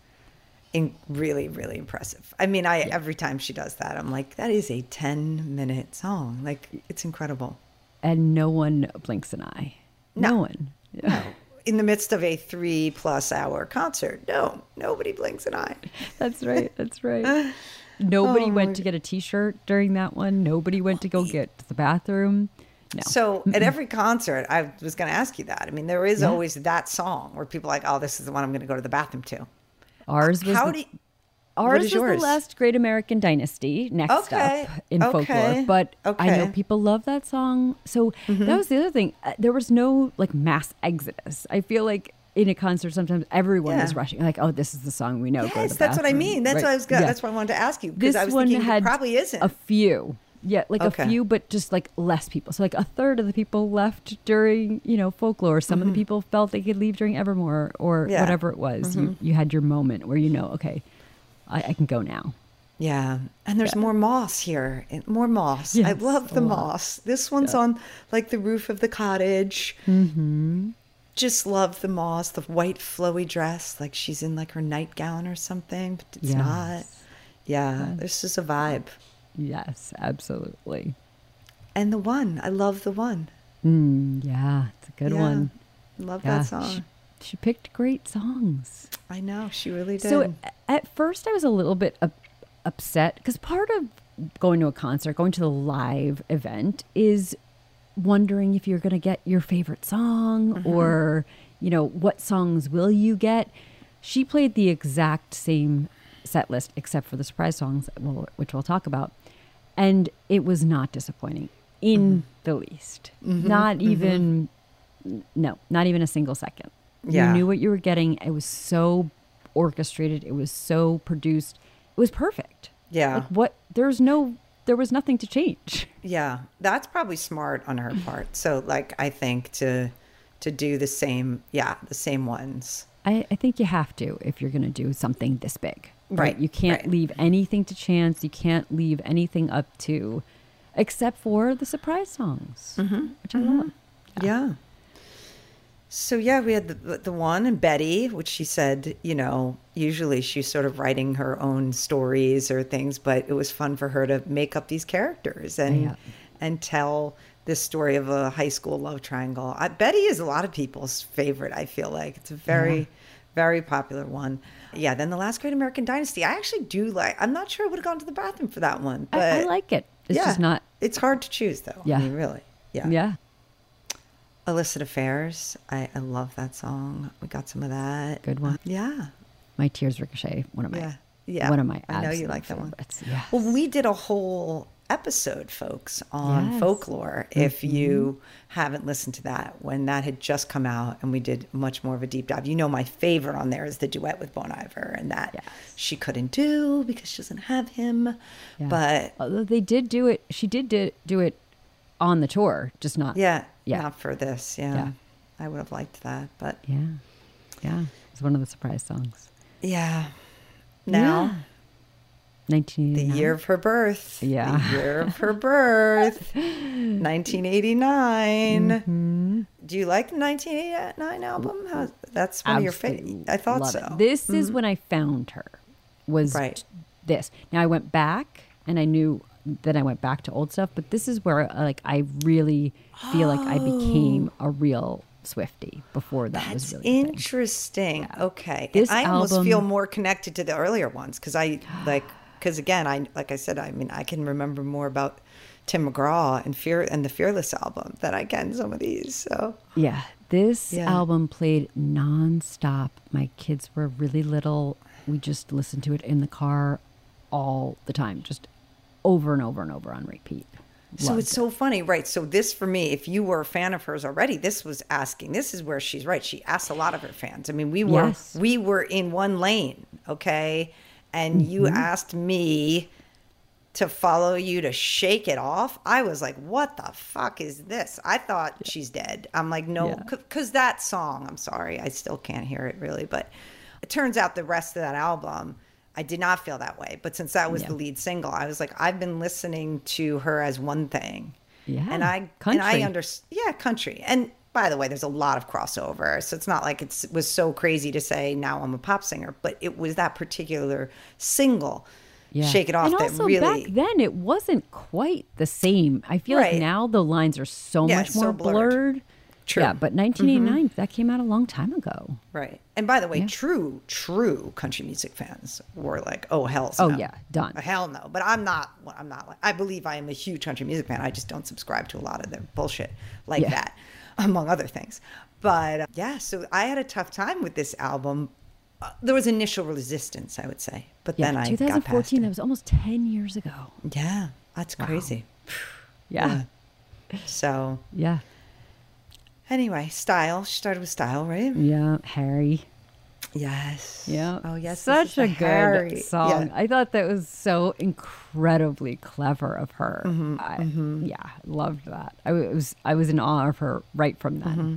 Speaker 1: in, really really impressive. I mean, I every time she does that, I'm like, that is a 10 minute song. Like it's incredible.
Speaker 2: And no one blinks an eye. No,
Speaker 1: No.
Speaker 2: one.
Speaker 1: No. In the midst of a three plus hour concert, no, nobody blinks an eye.
Speaker 2: That's right. That's right. Nobody
Speaker 1: Oh
Speaker 2: went to get a T-shirt during that one. Nobody went to go get to the bathroom. No.
Speaker 1: So at every concert, I was going to ask you that. I mean, there is
Speaker 2: Yeah.
Speaker 1: always that song where people are like, oh, this is the one I'm going to go to the bathroom to.
Speaker 2: ours was
Speaker 1: How
Speaker 2: the,
Speaker 1: do you,
Speaker 2: ours
Speaker 1: is yours?
Speaker 2: the last Great American Dynasty. Next
Speaker 1: Okay,
Speaker 2: up in folklore,
Speaker 1: okay,
Speaker 2: but I know people love that song. So
Speaker 1: Mm-hmm.
Speaker 2: that was the other thing. Uh, There was no like mass exodus. I feel like in a concert sometimes everyone
Speaker 1: Yeah.
Speaker 2: is rushing. Like, oh, this is the song we know.
Speaker 1: Yes, that's what I mean. That's
Speaker 2: Right.
Speaker 1: what I was. Gonna,
Speaker 2: Yeah.
Speaker 1: That's what I wanted to ask you because
Speaker 2: This
Speaker 1: I was
Speaker 2: one
Speaker 1: thinking
Speaker 2: had
Speaker 1: probably isn't.
Speaker 2: a few. Yeah, like
Speaker 1: Okay.
Speaker 2: a few, but just like less people. So like a third of the people left during, you know, folklore. Some of the people felt they could leave during Evermore or
Speaker 1: Mm-hmm. Yeah. Mm-hmm.
Speaker 2: whatever it was. You you had your moment where you know, okay, I, I can go now.
Speaker 1: Yeah, and there's more moss here. More moss. I love the moss. This one's on like the roof of the cottage. Mm-hmm. Just love the moss. The white flowy dress, like she's in like her nightgown or something, but it's not.
Speaker 2: Yes.
Speaker 1: Yeah, this is a vibe.
Speaker 2: Yes, absolutely.
Speaker 1: And the one, I love the one.
Speaker 2: Mm, yeah, it's a good
Speaker 1: Yeah,
Speaker 2: one.
Speaker 1: Love
Speaker 2: Yeah,
Speaker 1: that song.
Speaker 2: She, picked great songs.
Speaker 1: I know she really did.
Speaker 2: So at first, I was a little bit up, upset because part of going to a concert, going to the live event, is wondering if you're going to get your favorite song
Speaker 1: Mm-hmm.
Speaker 2: or, you know, what songs will you get. She played the exact same set list except for the surprise songs, which we'll talk about. And it was not disappointing in
Speaker 1: Mm-hmm.
Speaker 2: the least. Not even, no, not even a single second.
Speaker 1: Yeah.
Speaker 2: You knew what you were getting. It was so orchestrated. It was so produced. It was perfect.
Speaker 1: Yeah.
Speaker 2: Like what? There's no. There was nothing to change.
Speaker 1: Yeah, that's probably smart on her part. So, like, I think to to do the same, yeah, the same ones.
Speaker 2: I, I think you have to if you're going to do something this big.
Speaker 1: Right,
Speaker 2: You can't
Speaker 1: right.
Speaker 2: leave anything to chance. You can't leave anything up to, except for the surprise songs,
Speaker 1: Mm-hmm.
Speaker 2: which I love.
Speaker 1: Yeah. So yeah, we had the the one and Betty, which she said, you know, usually she's sort of writing her own stories or things, but it was fun for her to make up these characters and
Speaker 2: Yeah.
Speaker 1: and tell this story of a high school love triangle. I, Betty is a lot of people's favorite. I feel like it's a very very popular one. Yeah. Then the Last Great American Dynasty. I actually do like. I'm not sure I would have gone to the bathroom for that one, but
Speaker 2: I, I like it. It's
Speaker 1: yeah,
Speaker 2: just not.
Speaker 1: It's hard to choose though.
Speaker 2: Yeah.
Speaker 1: I mean, really. Yeah.
Speaker 2: Yeah.
Speaker 1: Illicit Affairs. I, I love that song. We got some of that.
Speaker 2: Good one.
Speaker 1: Yeah.
Speaker 2: My Tears Ricochet. One of my.
Speaker 1: Yeah. Yeah.
Speaker 2: One of my.
Speaker 1: I know you like that one.
Speaker 2: Yes.
Speaker 1: Well, we did a whole episode, folks, on
Speaker 2: Yes. Mm-hmm.
Speaker 1: folklore. If you haven't listened to that, when that had just come out, and we did much more of a deep dive. You know, my favorite on there is the duet with Bon Iver, and that
Speaker 2: Yes.
Speaker 1: she couldn't do because she doesn't have him.
Speaker 2: Yeah.
Speaker 1: But
Speaker 2: although they did do it, she did do, do it on the tour, just not.
Speaker 1: yeah,
Speaker 2: Yeah.
Speaker 1: not for this. Yeah.
Speaker 2: Yeah.
Speaker 1: I would have liked that, but
Speaker 2: Yeah. Yeah. It's one of the surprise songs.
Speaker 1: yeah. Now. The
Speaker 2: 1989.
Speaker 1: year of her birth.
Speaker 2: Yeah.
Speaker 1: The year of her birth. 1989.
Speaker 2: Mm-hmm.
Speaker 1: Do you like the 1989 album? How, that's one of your
Speaker 2: Absolutely
Speaker 1: favorite. I thought so. Mm-hmm.
Speaker 2: This is when I found her. Was
Speaker 1: Right.
Speaker 2: this. Now I went back and I knew that I went back to old stuff, but this is where like I really feel like I became oh. a real Swifty before that was
Speaker 1: That's
Speaker 2: really a thing.
Speaker 1: interesting. Okay.
Speaker 2: This
Speaker 1: I almost feel more connected to the earlier ones because I like because again I like I said I mean I can remember more about Tim McGraw and Fear and the Fearless album than I can some of these. So
Speaker 2: Yeah, this
Speaker 1: Yeah.
Speaker 2: album played nonstop. My kids were really little. We just listened to it in the car all the time, just over and over and over on repeat.
Speaker 1: So
Speaker 2: Loved
Speaker 1: it's so funny, right? So this for me, if you were a fan of hers already, this was asking. This is where she's right. She asked a lot of her fans. I mean, we were
Speaker 2: Yes.
Speaker 1: we were in one lane, okay, and you
Speaker 2: Mm-hmm.
Speaker 1: asked me to follow you to shake it off. I was like, what the fuck is this? I thought she's dead. I'm like, no,
Speaker 2: Yeah.
Speaker 1: because that song. I'm sorry, I still can't hear it really, but it turns out the rest of that album. I did not feel that way, but since that was
Speaker 2: Yeah.
Speaker 1: the lead single, I was like, I've been listening to her as one thing,
Speaker 2: Yeah,
Speaker 1: and I and I understand. Yeah, country. And by the way, there's a lot of crossover, so it's not like it's, it was so crazy to say now I'm a pop singer, but it was that particular single,
Speaker 2: Yeah.
Speaker 1: "Shake It Off,"
Speaker 2: And
Speaker 1: that
Speaker 2: also
Speaker 1: really.
Speaker 2: back then it wasn't quite the same. I feel
Speaker 1: Right.
Speaker 2: like now the lines are so
Speaker 1: Yeah,
Speaker 2: much
Speaker 1: it's so
Speaker 2: more
Speaker 1: blurred.
Speaker 2: blurred.
Speaker 1: True. Mm-hmm.
Speaker 2: Yeah, but 1989 that came out a long time ago.
Speaker 1: Right. And by the way,
Speaker 2: Yeah.
Speaker 1: true, true country music fans were like, "Oh hell,
Speaker 2: Oh,
Speaker 1: no.
Speaker 2: yeah, done.
Speaker 1: hell no." But I'm not. I'm not. like I believe I am a huge country music fan. I just don't subscribe to a lot of their bullshit like
Speaker 2: Yeah.
Speaker 1: that, among other things. But uh, yeah, so I had a tough time with this album. Uh, there was initial resistance, I would say, but
Speaker 2: Yeah,
Speaker 1: then I got past
Speaker 2: 2014 that was almost 10 years ago.
Speaker 1: Yeah, that's crazy.
Speaker 2: Yeah.
Speaker 1: So
Speaker 2: Yeah.
Speaker 1: Anyway, style. She started with style, right?
Speaker 2: Yeah, Harry.
Speaker 1: Yes.
Speaker 2: Yeah.
Speaker 1: Oh yes.
Speaker 2: Such a good
Speaker 1: Harry-
Speaker 2: song.
Speaker 1: Yeah.
Speaker 2: I thought that was so incredibly clever of her.
Speaker 1: Mm-hmm,
Speaker 2: I, Yeah, loved that. I was I was in awe of her right from then.
Speaker 1: Mm-hmm.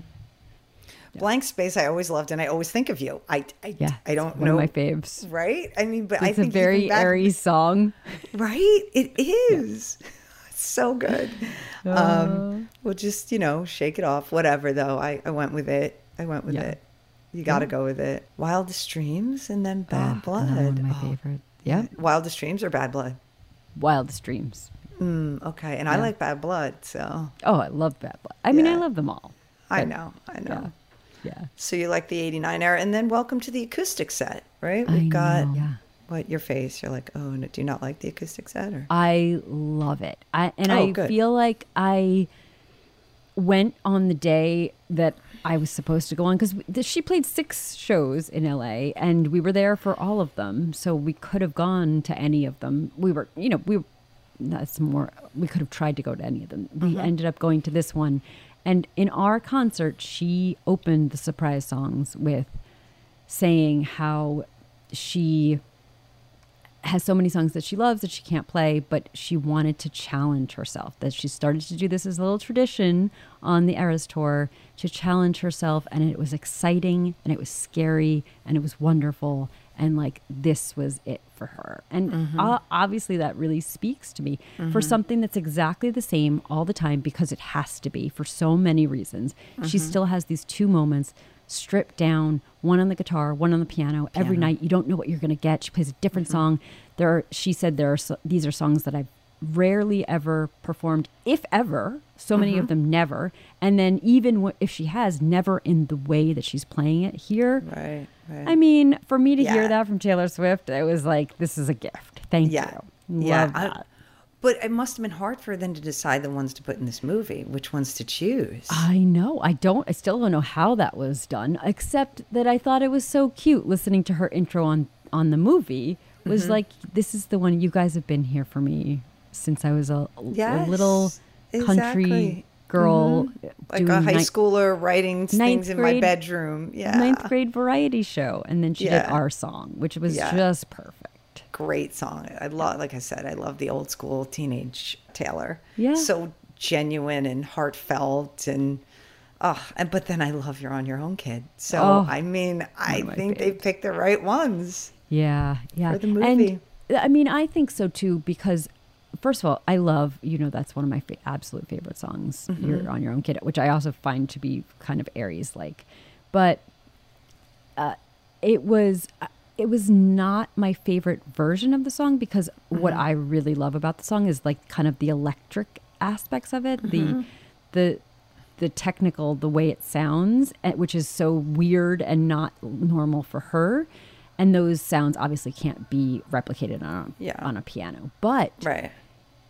Speaker 1: Blank space. I always loved, and I always think of you. I, I,
Speaker 2: Yeah,
Speaker 1: I don't
Speaker 2: one
Speaker 1: know.
Speaker 2: of my faves.
Speaker 1: Right? I mean, but I
Speaker 2: It's a
Speaker 1: think
Speaker 2: very
Speaker 1: back-
Speaker 2: airy song.
Speaker 1: Right? It is. It's so good.
Speaker 2: Uh.
Speaker 1: Um, we'll just, you know, shake it off. Whatever, though. I, I went with it. I went with
Speaker 2: Yeah.
Speaker 1: it. You got to
Speaker 2: Yeah.
Speaker 1: go with it. Wildest Dreams and then Bad
Speaker 2: Oh,
Speaker 1: Blood.
Speaker 2: my
Speaker 1: Oh,
Speaker 2: favorite. Yeah.
Speaker 1: Wildest Dreams or Bad Blood?
Speaker 2: Wildest Dreams.
Speaker 1: Mm, okay. And I like Bad Blood, so
Speaker 2: Oh, I love Bad Blood. I mean, I love them all.
Speaker 1: I know. I know.
Speaker 2: Yeah. Yeah.
Speaker 1: So you like the 89 era. And then welcome to the acoustic set, right? We've got
Speaker 2: know.
Speaker 1: What your face. You're like, oh, no, do you not like the acoustic set? Or
Speaker 2: I love it. I and
Speaker 1: Oh,
Speaker 2: I
Speaker 1: good.
Speaker 2: feel like I went on the day that I was supposed to go on because she played six shows in LA and we were there for all of them. So we could have gone to any of them. We were, you know, we that's more we could have tried to go to any of them. We mm-hmm. ended up going to this one. And in our concert, she opened the surprise songs with saying how she has so many songs that she loves that she can't play, but she wanted to challenge herself. That she started to do this as a little tradition on the Eras tour to challenge herself, and it was exciting and it was scary and it was wonderful. and like this was it for her. And
Speaker 1: Mm-hmm.
Speaker 2: obviously that really speaks to me for something that's exactly the same all the time because it has to be for so many reasons. She
Speaker 1: Mm-hmm.
Speaker 2: still has these two moments stripped down, one on the guitar, one on the piano. Every night you don't know what you're going to get. She plays a different mm-hmm. song. There are, she said there are so, these are songs that I've rarely ever performed if ever. So many of mm-hmm. them never. And then even w- if she has never in the way that she's playing it here.
Speaker 1: Right. Right.
Speaker 2: I mean, for me to
Speaker 1: Yeah.
Speaker 2: hear that from Taylor Swift, it was like, this is a gift. Thank
Speaker 1: yeah.
Speaker 2: you. Love
Speaker 1: yeah. I-
Speaker 2: that.
Speaker 1: But it must have been hard for them to decide the ones to put in this movie, which ones to choose.
Speaker 2: I know. I don't, I still don't know how that was done, except that I thought it was so cute listening to her intro on, on the movie was
Speaker 1: Mm-hmm.
Speaker 2: like, this is the one you guys have been here for me since I was a, a little country
Speaker 1: exactly.
Speaker 2: girl.
Speaker 1: like
Speaker 2: doing
Speaker 1: a high
Speaker 2: ni-
Speaker 1: schooler writing things
Speaker 2: ninth
Speaker 1: in my bedroom. Yeah.
Speaker 2: Ninth grade variety show. And then she did our song, which was
Speaker 1: Yeah.
Speaker 2: just perfect.
Speaker 1: Great song. I love, like I said, I love the old school teenage Taylor.
Speaker 2: Yeah.
Speaker 1: So genuine and heartfelt and. Oh, and but then I love you're on your own, kid. So
Speaker 2: Oh,
Speaker 1: I mean, I think they picked the right ones.
Speaker 2: Yeah, yeah.
Speaker 1: For the movie.
Speaker 2: And I mean, I think so too because first of all, I love, you know, that's one of my fa- absolute favorite songs.
Speaker 1: Mm-hmm.
Speaker 2: You're on your own kid, which I also find to be kind of Aries like. But uh, it was uh, it was not my favorite version of the song because what
Speaker 1: Mm-hmm.
Speaker 2: I really love about the song is like kind of the electric aspects of it,
Speaker 1: Mm-hmm.
Speaker 2: the the the technical, the way it sounds, eh, which is so weird and not normal for her. And those sounds obviously can't be replicated on a,
Speaker 1: Yeah.
Speaker 2: on a piano. But
Speaker 1: Right.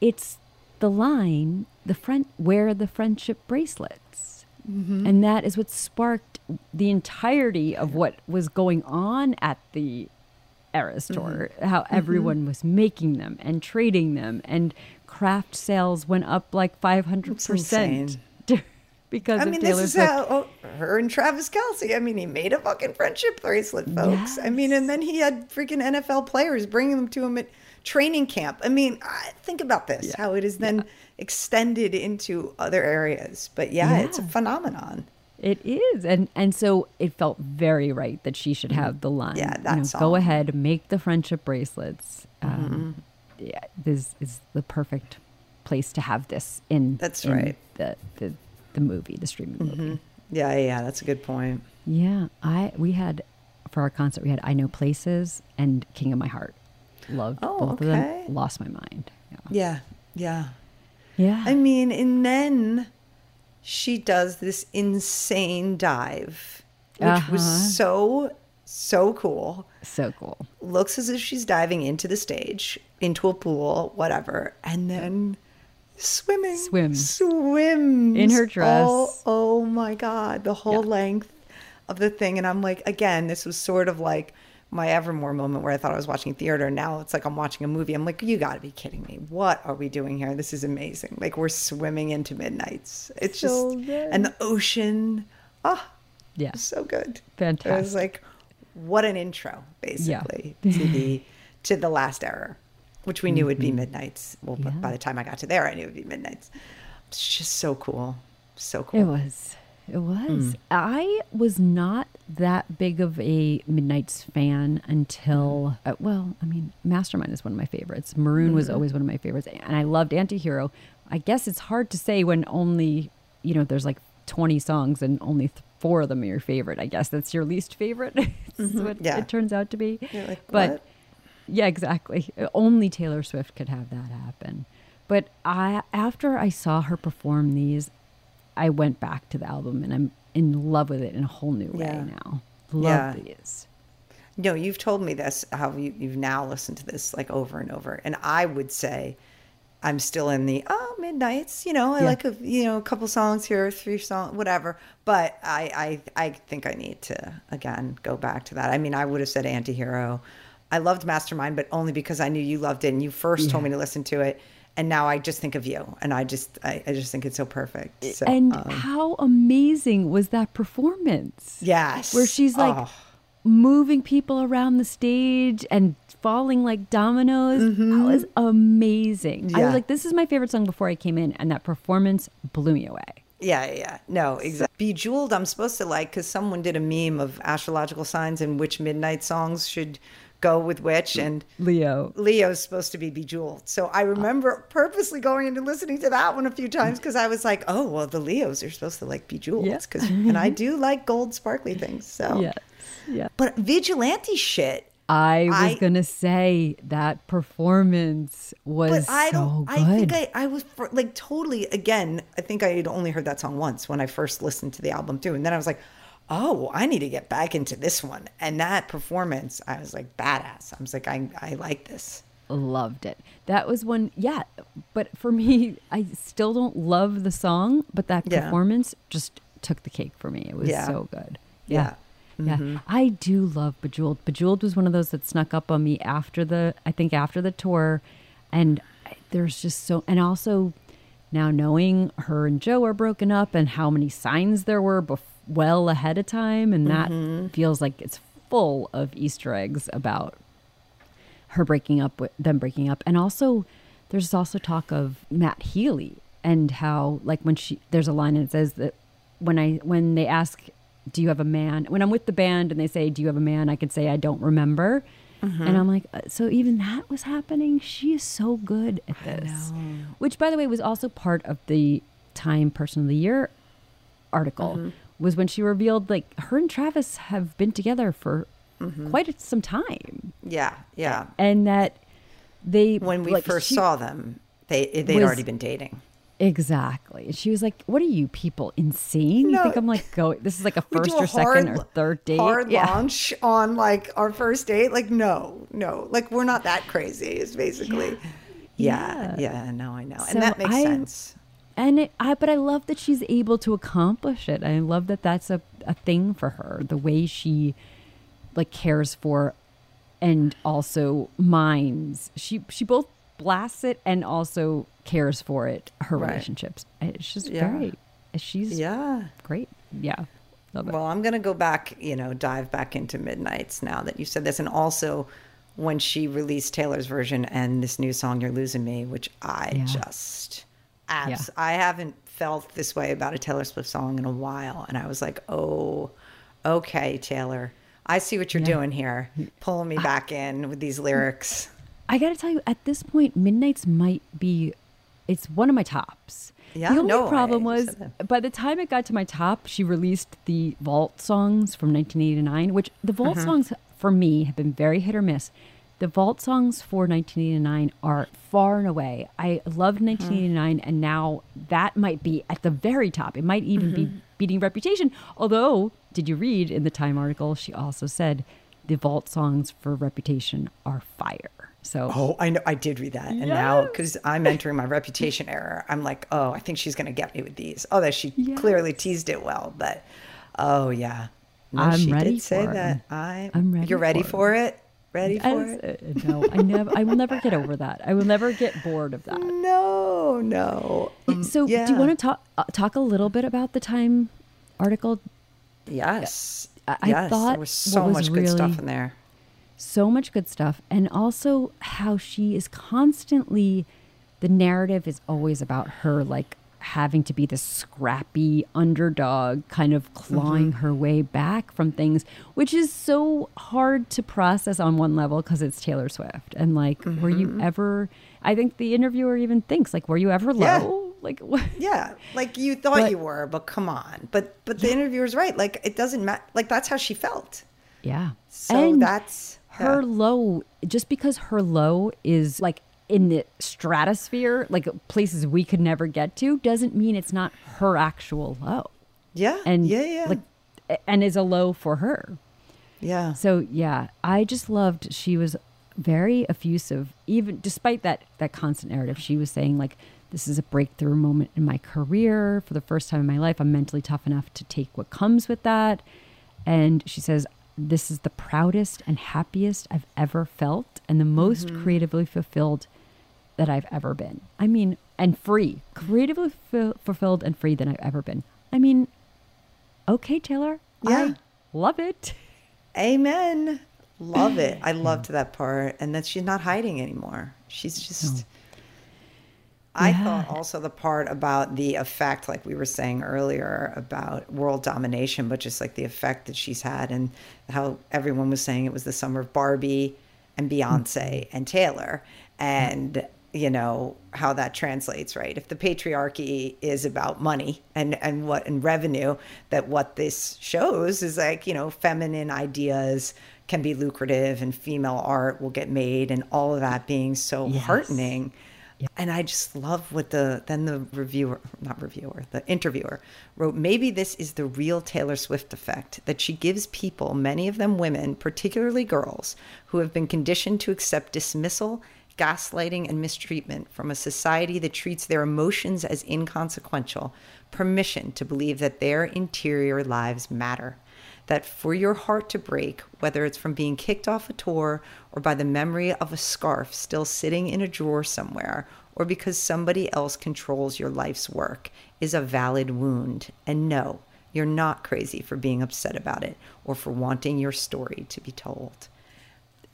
Speaker 2: it's the line, the friend, wear the friendship bracelets.
Speaker 1: Mm-hmm.
Speaker 2: And that is what sparked the entirety of what was going on at the Eras tour,
Speaker 1: Mm-hmm.
Speaker 2: how everyone was making them and trading them, and craft sales went up like 500% because
Speaker 1: I mean, this is
Speaker 2: Swift.
Speaker 1: how oh, her and Travis Kelce. I mean, he made a fucking friendship bracelet, folks. I mean, and then he had freaking NFL players bringing them to him at training camp. I mean, think about this:
Speaker 2: Yeah.
Speaker 1: how it is then extended into other areas. But yeah, it's a phenomenon.
Speaker 2: It is, and and so it felt very right that she should have the line.
Speaker 1: Mm-hmm. Yeah,
Speaker 2: you
Speaker 1: that
Speaker 2: know. Go ahead, make the friendship bracelets.
Speaker 1: Mm-hmm.
Speaker 2: Um, yeah, this is the perfect place to have this in.
Speaker 1: That's
Speaker 2: in
Speaker 1: right.
Speaker 2: The, the the movie, the streaming movie.
Speaker 1: Yeah, yeah, yeah, that's a good point.
Speaker 2: Yeah, I we had for our concert we had I Know Places and King of My Heart. Loved
Speaker 1: Oh,
Speaker 2: both of
Speaker 1: okay.
Speaker 2: them. Lost my mind. Yeah.
Speaker 1: Yeah, yeah.
Speaker 2: Yeah.
Speaker 1: I mean, and then she does this insane dive, which
Speaker 2: Uh-huh.
Speaker 1: was so so cool.
Speaker 2: so cool.
Speaker 1: looks as if she's diving into the stage, into a pool, whatever, and then swimming,
Speaker 2: Swims.
Speaker 1: swims
Speaker 2: In her dress.
Speaker 1: Oh, oh my god, the whole
Speaker 2: Yeah.
Speaker 1: length of the thing, and I'm like, again, this was sort of like my Evermore moment where I thought I was watching theater. Now it's like I'm watching a movie. I'm like, you got to be kidding me! What are we doing here? This is amazing. Like we're swimming into midnights. It's
Speaker 2: So
Speaker 1: just
Speaker 2: good.
Speaker 1: and the ocean. Ah,
Speaker 2: Yeah.
Speaker 1: so good.
Speaker 2: Fantastic.
Speaker 1: It was like, what an intro, basically, to the to the last era, which we knew would be midnights. Well,
Speaker 2: Mm-hmm. Yeah.
Speaker 1: by the time I got to there, I knew it would be midnights. It's just so cool, so cool.
Speaker 2: It was. It was.
Speaker 1: Mm.
Speaker 2: I was not that big of a Midnight's fan until,
Speaker 1: Mm.
Speaker 2: uh, well, I mean, Mastermind is one of my favorites. Maroon was
Speaker 1: Mm-hmm.
Speaker 2: always one of my favorites. And I loved Antihero. I guess it's hard to say when only, you know, there's like 20 songs and only th- four of them are your favorite. I guess that's your least favorite. It's what
Speaker 1: Mm-hmm. Yeah.
Speaker 2: it turns out to be.
Speaker 1: Like,
Speaker 2: but
Speaker 1: what?
Speaker 2: yeah, exactly. Only Taylor Swift could have that happen. But I after I saw her perform these, I went back to the album and I'm in love with it in a whole new way
Speaker 1: Yeah.
Speaker 2: now. Love
Speaker 1: Yeah.
Speaker 2: these.
Speaker 1: No, you've told me this, how you, you've now listened to this like over and over. And I would say I'm still in the, oh, midnights, you know, I
Speaker 2: Yeah.
Speaker 1: like a, you know, a couple songs here, three songs, whatever. But I, I, I think I need to, again, go back to that. I mean, I would have said Antihero. I loved Mastermind, but only because I knew you loved it and you first told me to listen to it. And now I just think of you and I just, I, I just think it's so perfect. So,
Speaker 2: and
Speaker 1: um,
Speaker 2: how amazing was that performance?
Speaker 1: yes.
Speaker 2: Where she's like
Speaker 1: Oh.
Speaker 2: moving people around the stage and falling like dominoes. That was amazing. I
Speaker 1: Mm-hmm.
Speaker 2: Was like, this is my favorite song before I came in, and that performance blew me away.
Speaker 1: Yeah, yeah, yeah. No, exactly. Bejeweled, I'm supposed to like because someone did a meme of astrological signs and which midnight songs should go with which, and
Speaker 2: Leo.
Speaker 1: Leo's supposed to be Bejeweled. So I ah. remember purposely going into listening to that one a few times mm. because I was like, oh, well, the Leos are supposed to like Bejeweled,
Speaker 2: Yeah.
Speaker 1: because and I do like gold sparkly things. So,
Speaker 2: Yes. Yeah.
Speaker 1: but vigilante shit.
Speaker 2: I was
Speaker 1: I-
Speaker 2: gonna say that performance was
Speaker 1: But I
Speaker 2: so
Speaker 1: don't.
Speaker 2: good.
Speaker 1: I think I, I was for, like totally. Again, I think I had only heard that song once when I first listened to the album too, and then I was like, "Oh, I need to get back into this one." And that performance, I was like, badass. I was like, I, I like this.
Speaker 2: loved it. That was one, yeah. But for me, I still don't love the song, but that
Speaker 1: Yeah.
Speaker 2: performance just took the cake for me. It was
Speaker 1: Yeah.
Speaker 2: so good.
Speaker 1: Yeah.
Speaker 2: Yeah. Yeah. Mm-hmm. I do love Bejeweled. Bejeweled was one of those that snuck up on me after the, I think after the tour. And there's just so, and also now knowing her and Joe are broken up and how many signs there were bef- well ahead of time. And that mm-hmm. feels like it's full of Easter eggs about her breaking up with them breaking up. And also there's also talk of matt healy and how like when she there's a line and it says that when i when they ask do you have a man? When i'm with the band and they say do you have a man? I could say i don't remember. Mm-hmm. And i'm like uh, so even that was happening? She is so good at this. which by the way was also part of the time person of the year article mm-hmm. Was when she revealed like her and travis have been together for mm-hmm. quite some time
Speaker 1: Yeah, yeah.
Speaker 2: and that they
Speaker 1: When we
Speaker 2: like,
Speaker 1: first
Speaker 2: she-
Speaker 1: saw them, they they'd
Speaker 2: was-
Speaker 1: already been dating.
Speaker 2: exactly and she was like what are you people insane you think i'm like go this is like a first
Speaker 1: a
Speaker 2: or second or third date
Speaker 1: Hard
Speaker 2: yeah
Speaker 1: launch on like our first date. Like, no, no. Like, we're not that crazy. Is basically. Yeah, yeah. no, I know,
Speaker 2: So
Speaker 1: and that makes
Speaker 2: I-
Speaker 1: sense.
Speaker 2: And it, I, but I love that she's able to accomplish it. I love that that's a, a thing for her. The way she like cares for and also minds. She she both blasts it and also cares for it. Her
Speaker 1: Right.
Speaker 2: relationships. It's just
Speaker 1: Yeah.
Speaker 2: very. She's
Speaker 1: Yeah.
Speaker 2: great. Yeah.
Speaker 1: Well, I'm going to go back, you know, dive back into Midnights now that you said this. And also when she released Taylor's version and this new song, You're Losing Me, which I
Speaker 2: Yeah.
Speaker 1: just, abs-
Speaker 2: Yeah.
Speaker 1: I haven't felt this way about a Taylor Swift song in a while. And I was like, oh, okay, Taylor. I see what you're
Speaker 2: Yeah.
Speaker 1: doing here, pulling me back in with these lyrics.
Speaker 2: I got to tell you, at this point, Midnight's might be. It's one of my tops.
Speaker 1: Yeah,
Speaker 2: the only
Speaker 1: no,
Speaker 2: problem
Speaker 1: I-
Speaker 2: was by the time it got to my top, she released the Vault songs from 1989, which the Vault
Speaker 1: Mm-hmm.
Speaker 2: songs for me have been very hit or miss. The Vault songs for 1989 are far and away. I loved
Speaker 1: Mm-hmm.
Speaker 2: 1989, and now that might be at the very top. It might even be
Speaker 1: Mm-hmm.
Speaker 2: beating Reputation. Although, did you read in the Time article? She also said the Vault songs for Reputation are fire. So
Speaker 1: Oh, I know. I did read that, and now because I'm entering my reputation era, I'm like, oh, I think she's gonna get me with these. Oh, that she
Speaker 2: Yes.
Speaker 1: clearly teased it well, but oh yeah, no,
Speaker 2: I'm
Speaker 1: she
Speaker 2: ready
Speaker 1: did say
Speaker 2: for it.
Speaker 1: that. I,
Speaker 2: I'm ready
Speaker 1: You're ready
Speaker 2: for
Speaker 1: for it. Ready for it?
Speaker 2: uh, no, I never. I will never get over that. I will never get bored of that.
Speaker 1: No, no. Um,
Speaker 2: so, do you want to talk uh, talk a little bit about the Time article?
Speaker 1: Yes.
Speaker 2: I- I
Speaker 1: yes.
Speaker 2: thought
Speaker 1: there was so
Speaker 2: was
Speaker 1: much good stuff in there.
Speaker 2: So much good stuff, and also how she is constantly. The narrative is always about her, like having to be this scrappy underdog, kind of clawing
Speaker 1: Mm-hmm.
Speaker 2: her way back from things, which is so hard to process on one level because it's Taylor Swift. And like, were you
Speaker 1: Mm-hmm.
Speaker 2: ever? I think the interviewer even thinks like, were you ever low?
Speaker 1: Yeah.
Speaker 2: Like, what?
Speaker 1: Yeah, like you thought
Speaker 2: But-
Speaker 1: you were, but come on. But but the interviewer's right. Like it doesn't matter. Like that's how she felt.
Speaker 2: Yeah.
Speaker 1: So
Speaker 2: And
Speaker 1: that's
Speaker 2: her
Speaker 1: yeah.
Speaker 2: low, just because her low is like in the stratosphere, like places we could never get to, doesn't mean it's not her actual low.
Speaker 1: Yeah.
Speaker 2: And
Speaker 1: yeah, yeah.
Speaker 2: like, and is a low for her.
Speaker 1: yeah.
Speaker 2: So yeah, I just loved. She was very effusive, even despite that that constant narrative. She was saying like, "This is a breakthrough moment in my career. For the first time in my life, I'm mentally tough enough to take what comes with that." And she says, "This is the proudest and happiest I've ever felt, and the most
Speaker 1: Mm-hmm.
Speaker 2: creatively fulfilled that I've ever been. I mean, and free, creatively fu- fulfilled and free than I've ever been. I mean, okay, Taylor,
Speaker 1: Yeah.
Speaker 2: I love it."
Speaker 1: Amen. Love it. I loved that part. And that she's not hiding anymore. She's just I
Speaker 2: Yeah.
Speaker 1: thought also the part about the effect, like we were saying earlier about world domination, but just like the effect that she's had and how everyone was saying it was the summer of Barbie and mm. Beyonce and Taylor. And, you know, how that translates, right? If the patriarchy is about money and, and what and revenue, that what this shows is like, you know, feminine ideas can be lucrative and female art will get made and all of that being so
Speaker 2: Yes.
Speaker 1: heartening. And I just love what the then the reviewer, not reviewer, the interviewer wrote. Maybe this is the real Taylor Swift effect that she gives people, many of them women, particularly girls, who have been conditioned to accept dismissal, gaslighting, and mistreatment from a society that treats their emotions as inconsequential, permission to believe that their interior lives matter that for your heart to break, whether it's from being kicked off a tour or by the memory of a scarf still sitting in a drawer somewhere, or because somebody else controls your life's work, is a valid wound. And no, you're not crazy for being upset about it or for wanting your story to be told.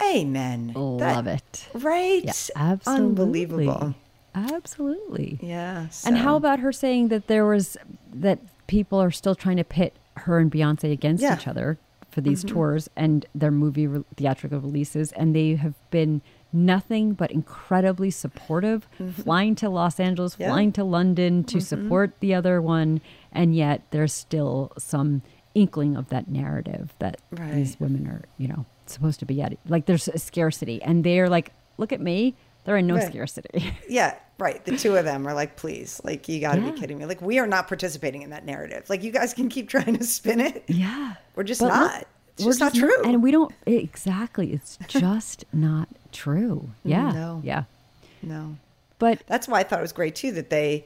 Speaker 1: Amen.
Speaker 2: Love it.
Speaker 1: Right?
Speaker 2: Yeah, absolutely.
Speaker 1: Unbelievable.
Speaker 2: Absolutely.
Speaker 1: Yeah.
Speaker 2: And how about her saying that there was that people are still trying to pit her and Beyonce against
Speaker 1: Yeah. Mm-hmm.
Speaker 2: each other for these tours and their movie re- theatrical releases, and they have been nothing but incredibly supportive, flying to Los Angeles,
Speaker 1: Mm-hmm. Yeah. Mm-hmm.
Speaker 2: flying to London to support the other one, and yet there's still some inkling of that narrative that these women are, you know, supposed to be at. Like there's a scarcity, and they're like, look at me, they're in no
Speaker 1: Right.
Speaker 2: scarcity.
Speaker 1: Yeah, right. The two of them are like, please, like, you got to
Speaker 2: Yeah.
Speaker 1: be kidding me. Like, we are not participating in that narrative. Like, you guys can keep trying to spin it.
Speaker 2: Yeah.
Speaker 1: We're just
Speaker 2: But look,
Speaker 1: not. It's
Speaker 2: we're
Speaker 1: just not true.
Speaker 2: And we don't, exactly. It's just not true. Mm, yeah.
Speaker 1: No.
Speaker 2: Yeah.
Speaker 1: No.
Speaker 2: But
Speaker 1: That's why I thought it was great, too, that they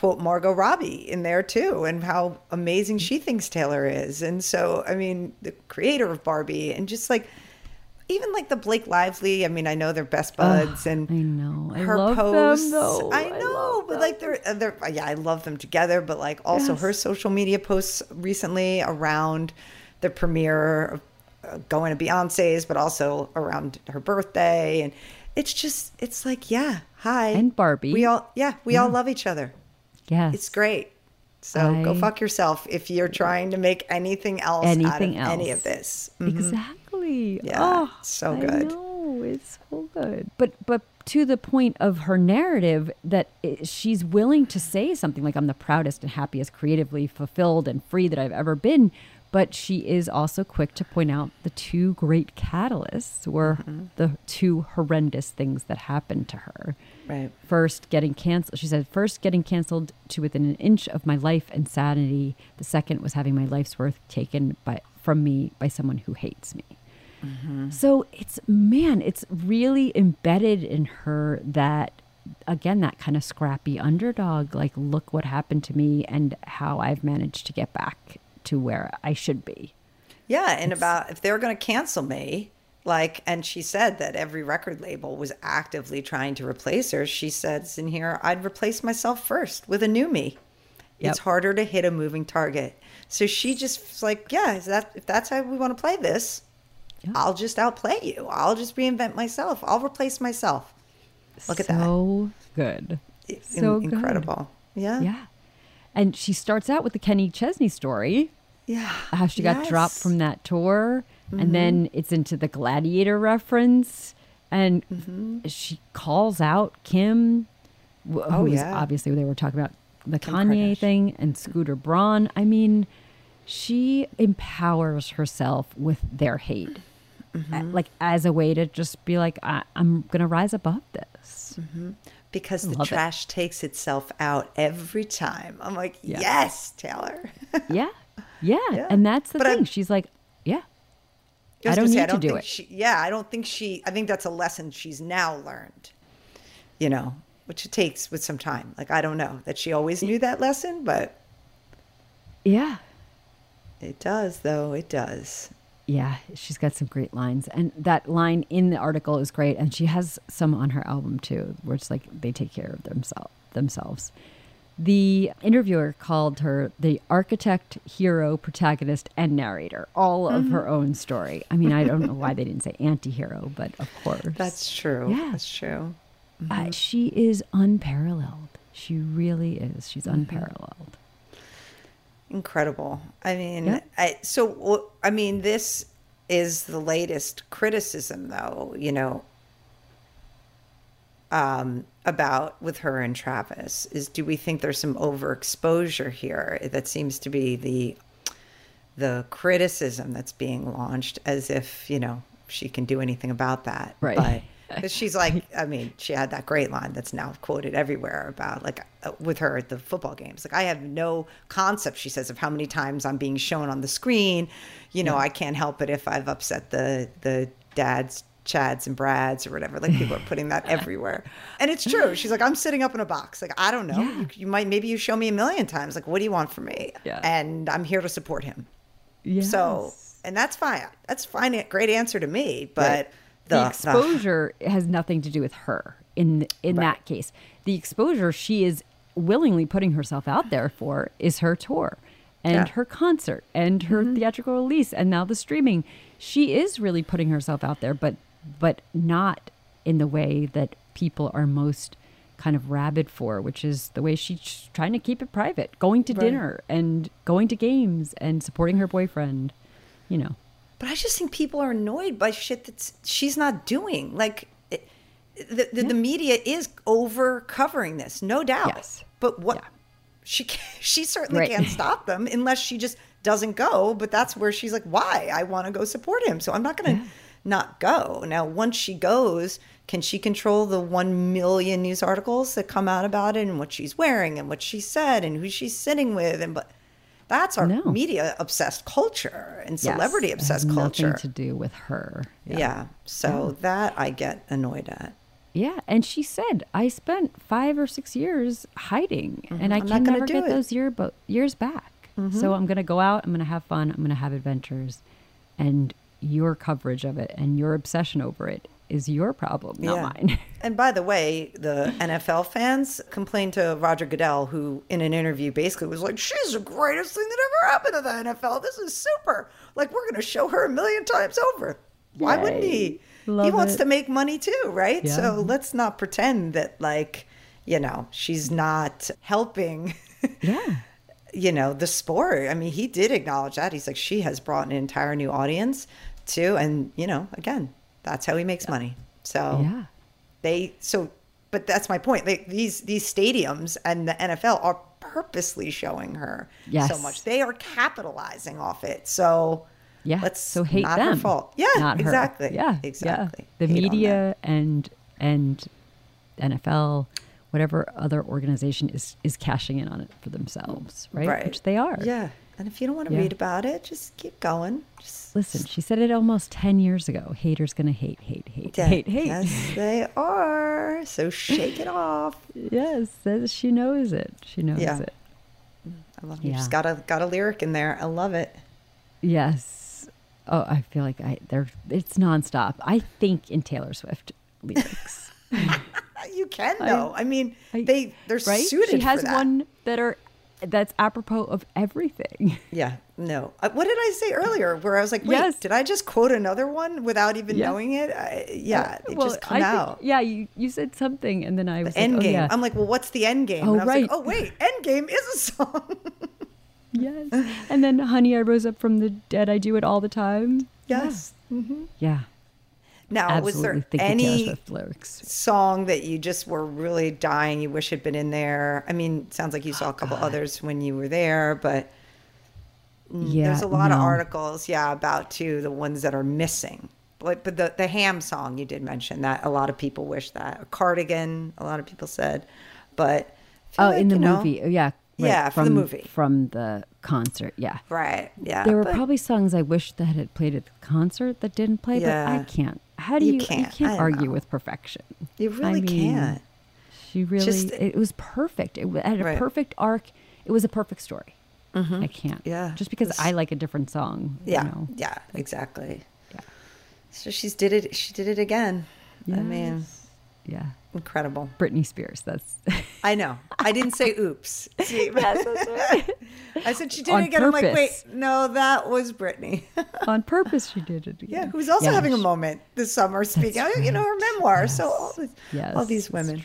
Speaker 1: quote Margot Robbie in there, too, and how amazing she thinks Taylor is. And so, I mean, the creator of Barbie, and just like, even like the Blake Lively, I mean, I know they're best buds, and
Speaker 2: I know. I
Speaker 1: her
Speaker 2: love them,
Speaker 1: posts.
Speaker 2: though.
Speaker 1: I
Speaker 2: I
Speaker 1: know,
Speaker 2: love
Speaker 1: but like they're, uh, they're yeah, I love them together. But like also
Speaker 2: Yes.
Speaker 1: her social media posts recently around the premiere of uh, going to Beyonce's, but also around her birthday, and it's just it's like yeah, hi
Speaker 2: And Barbie.
Speaker 1: We all yeah, we all love each other.
Speaker 2: Yes.
Speaker 1: It's great. So go fuck yourself if you're trying to make anything else
Speaker 2: Anything
Speaker 1: out of any of this.
Speaker 2: Exactly.
Speaker 1: Mm-hmm. Yeah,
Speaker 2: Oh,
Speaker 1: so
Speaker 2: I
Speaker 1: good.
Speaker 2: know. It's so good. But, but to the point of her narrative that i she's willing to say something like, I'm the proudest and happiest, creatively fulfilled and free that I've ever been. But she is also quick to point out the two great catalysts were
Speaker 1: Mm-hmm.
Speaker 2: the two horrendous things that happened to her.
Speaker 1: Right.
Speaker 2: First, getting canceled. She said, first, getting canceled to within an inch of my life and sanity. The second was having my life's worth taken by from me by someone who hates me. Mm-hmm. So it's man, it's really embedded in her that again that kind of scrappy underdog. Like, look what happened to me and how I've managed to get back to where I should be.
Speaker 1: Yeah, and about if they're going to cancel me, like, and she said that every record label was actively trying to replace her. She says in here, I'd replace myself first with a new me.
Speaker 2: Yep.
Speaker 1: It's harder to hit a moving target. So she just was like, yeah, is that if that's how we want to play this,
Speaker 2: Yeah.
Speaker 1: I'll just outplay you. I'll just reinvent myself. I'll replace myself. Look at that.
Speaker 2: So good. So good.
Speaker 1: incredible. Yeah.
Speaker 2: Yeah. And she starts out with the Kenny Chesney story,
Speaker 1: Yeah.
Speaker 2: how she got dropped
Speaker 1: Yes.
Speaker 2: From that tour, and then it's into the Gladiator reference, and
Speaker 1: Mm-hmm.
Speaker 2: she calls out Kim, wh- who
Speaker 1: Oh,
Speaker 2: is
Speaker 1: yeah.
Speaker 2: obviously they were talking about the
Speaker 1: Kim
Speaker 2: Kanye
Speaker 1: Kardashian.
Speaker 2: thing and Scooter Braun. I mean, she empowers herself with their hate,
Speaker 1: Mm-hmm.
Speaker 2: like as a way to just be like, I- I'm gonna rise above this.
Speaker 1: because the
Speaker 2: Love it.
Speaker 1: trash takes itself out every time. I'm like,
Speaker 2: Yeah.
Speaker 1: yes, Taylor.
Speaker 2: yeah. yeah,
Speaker 1: Yeah.
Speaker 2: and that's the
Speaker 1: But
Speaker 2: thing. She's like, yeah.
Speaker 1: I,
Speaker 2: I don't
Speaker 1: say,
Speaker 2: need
Speaker 1: I
Speaker 2: to
Speaker 1: don't
Speaker 2: do
Speaker 1: think
Speaker 2: it.
Speaker 1: She, yeah, I don't think she. I think that's a lesson she's now learned. You know, which it takes with some time. Like I don't know that she always knew that lesson, but
Speaker 2: Yeah.
Speaker 1: it does, though. It does.
Speaker 2: Yeah, she's got some great lines. And that line in the article is great. And she has some on her album too, where it's like they take care of themselves themselves. The interviewer called her the architect, hero, protagonist, and narrator, all of her
Speaker 1: Mm-hmm.
Speaker 2: own story. I mean, I don't know why they didn't say anti hero, but of course.
Speaker 1: That's true.
Speaker 2: Yeah.
Speaker 1: That's true.
Speaker 2: uh, she is unparalleled. She really is. She's unparalleled.
Speaker 1: Incredible. I mean,
Speaker 2: Yeah.
Speaker 1: I, so I mean, this is the latest criticism, though. You know, um, about with her and Travis is do we think there's some overexposure here? That seems to be the the criticism that's being launched, as if you know she can do anything about that,
Speaker 2: Right.
Speaker 1: But because she's like, I mean, she had that great line that's now quoted everywhere about like uh, with her at the football games. Like, I have no concept, she says, of how many times I'm being shown on the screen. You know, I can't help it if I've upset the the dads, Chads, and Brads or whatever. Like, people are putting that everywhere, and it's true. She's like, I'm sitting up in a box. Like, I don't know.
Speaker 2: Yeah.
Speaker 1: You, you might maybe you show me a million times. Like, what do you want from me?
Speaker 2: Yeah.
Speaker 1: And I'm here to support him.
Speaker 2: Yes.
Speaker 1: So, and that's fine. That's fine. Great answer to me. But
Speaker 2: Right. the, exposure has nothing to do with her in in
Speaker 1: Right.
Speaker 2: that case. The exposure she is willingly putting herself out there for is her tour and
Speaker 1: Yeah. Mm-hmm.
Speaker 2: her concert and her theatrical release and now the streaming. She is really putting herself out there, but but not in the way that people are most kind of rabid for, which is the way she's trying to keep it private, going to
Speaker 1: Right.
Speaker 2: dinner and going to games and supporting her boyfriend. You know.
Speaker 1: But I just think people are annoyed by shit that she's not doing. Like, it, the, the, the media is over covering this, no doubt.
Speaker 2: Yes.
Speaker 1: But what
Speaker 2: Yeah.
Speaker 1: she she certainly
Speaker 2: Right.
Speaker 1: can't stop them unless she just doesn't go. But that's where she's like, why? I want to go support him, so I'm not going to not go. Now, once she goes, can she control the one million news articles that come out about it and what she's wearing and what she said and who she's sitting with and but. That's our
Speaker 2: No.
Speaker 1: media obsessed culture and
Speaker 2: Yes,
Speaker 1: celebrity obsessed culture.
Speaker 2: To do with her.
Speaker 1: Yeah. So that I get annoyed at.
Speaker 2: Yeah, and she said, "I spent five or six years hiding, and I
Speaker 1: Mm-hmm. I'm
Speaker 2: can never get
Speaker 1: it. Mm-hmm.
Speaker 2: those year bo- years back. So I'm going to go out. I'm going to have fun. I'm going to have adventures, and your coverage of it and your obsession over it is your problem, not mine."
Speaker 1: And by the way, the NFL fans complained to Roger Goodell, who in an interview basically was like, "She's the greatest thing that ever happened to the NFL. This is super. Like we're going to show her a million times over. Why wouldn't he?
Speaker 2: Yay.
Speaker 1: he wants
Speaker 2: it.
Speaker 1: to make money too, right?
Speaker 2: Yeah.
Speaker 1: So let's not pretend that like, you know, she's not helping."
Speaker 2: yeah,
Speaker 1: you know the sport i mean he did acknowledge that he's like she has brought an entire new audience too and you know again that's how he makes money so
Speaker 2: yeah,
Speaker 1: they so but that's my point they, these these stadiums and the nfl are purposely showing her so much they are capitalizing off it so
Speaker 2: yeah.
Speaker 1: let's
Speaker 2: so hate
Speaker 1: not
Speaker 2: them.
Speaker 1: her fault yeah
Speaker 2: not her.
Speaker 1: exactly
Speaker 2: Yeah,
Speaker 1: exactly
Speaker 2: Yeah. The
Speaker 1: Hate
Speaker 2: media and and NFL, whatever other organization is is cashing in on it for themselves, right?
Speaker 1: right
Speaker 2: Which they are.
Speaker 1: yeah and if you don't want to
Speaker 2: Yeah.
Speaker 1: read about it just keep going just
Speaker 2: Listen, she said it almost 10 years ago. Haters gonna hate, hate, hate,
Speaker 1: Yeah,
Speaker 2: hate, hate.
Speaker 1: Yes, they are. So shake it off.
Speaker 2: Yes, says she knows it. She knows
Speaker 1: Yeah.
Speaker 2: it.
Speaker 1: I love it. you.
Speaker 2: Yeah.
Speaker 1: Just got a got a lyric in there. I love it.
Speaker 2: Yes. Oh, I feel like I they're it's nonstop. I think in Taylor Swift lyrics.
Speaker 1: You can though. I, mean,
Speaker 2: I-
Speaker 1: they they're
Speaker 2: right?
Speaker 1: suited.
Speaker 2: She has one that are that's apropos of everything.
Speaker 1: Yeah. No. Uh, What did I say earlier? Where I was like, wait,
Speaker 2: Yes.
Speaker 1: did I just quote another one without even
Speaker 2: Yeah.
Speaker 1: knowing it? I, yeah. It
Speaker 2: Well,
Speaker 1: just come
Speaker 2: I think- yeah, you, you said something, and then I was
Speaker 1: End
Speaker 2: like,
Speaker 1: game.
Speaker 2: oh, yeah.
Speaker 1: I'm like, well, what's the end game?
Speaker 2: Oh,
Speaker 1: and I was
Speaker 2: right.
Speaker 1: like, oh wait, end game is a song.
Speaker 2: yes. And then, honey, I rose up from the dead. I do it all the time.
Speaker 1: yes.
Speaker 2: Yeah.
Speaker 1: Now, was there
Speaker 2: think of Taylor
Speaker 1: any song that you just were really dying you wish had been in there? I mean, sounds like you saw a couple others when you were there, but mm,
Speaker 2: Yeah.
Speaker 1: there's a lot of articles, yeah, about too the ones that are missing. But but the the ham song you did mention that a lot of people wish that a cardigan. A lot of people said, but
Speaker 2: Oh,
Speaker 1: like,
Speaker 2: in the
Speaker 1: you know,
Speaker 2: movie. Yeah. Right,
Speaker 1: Yeah, for the movie.
Speaker 2: From the concert. Yeah.
Speaker 1: right? Yeah,
Speaker 2: There were
Speaker 1: but-
Speaker 2: probably songs I wish that had played at the concert that didn't play, but I can't. How do
Speaker 1: You
Speaker 2: you?
Speaker 1: can't.
Speaker 2: You can't argue
Speaker 1: know.
Speaker 2: with perfection.
Speaker 1: You really
Speaker 2: I mean,
Speaker 1: can't.
Speaker 2: She really.
Speaker 1: Just-
Speaker 2: it was perfect. It had a
Speaker 1: Right.
Speaker 2: perfect arc. It was a perfect story. Mm-hmm. I can't.
Speaker 1: Yeah,
Speaker 2: Just because I like a different song.
Speaker 1: Yeah,
Speaker 2: You know?
Speaker 1: yeah, exactly.
Speaker 2: Yeah.
Speaker 1: So she's did it. She did it again. I mean,
Speaker 2: Yes. Yeah.
Speaker 1: Incredible.
Speaker 2: Britney Spears. That's
Speaker 1: I know. I didn't say oops.
Speaker 2: Yes, that's right.
Speaker 1: I said she did
Speaker 2: On
Speaker 1: it again. I'm like, wait, no, that was Britney.
Speaker 2: on purpose. She did it. again.
Speaker 1: yeah, who's also
Speaker 2: Yeah,
Speaker 1: having a moment this summer speaking. You know, her memoir. So all these,
Speaker 2: Yes,
Speaker 1: all these women.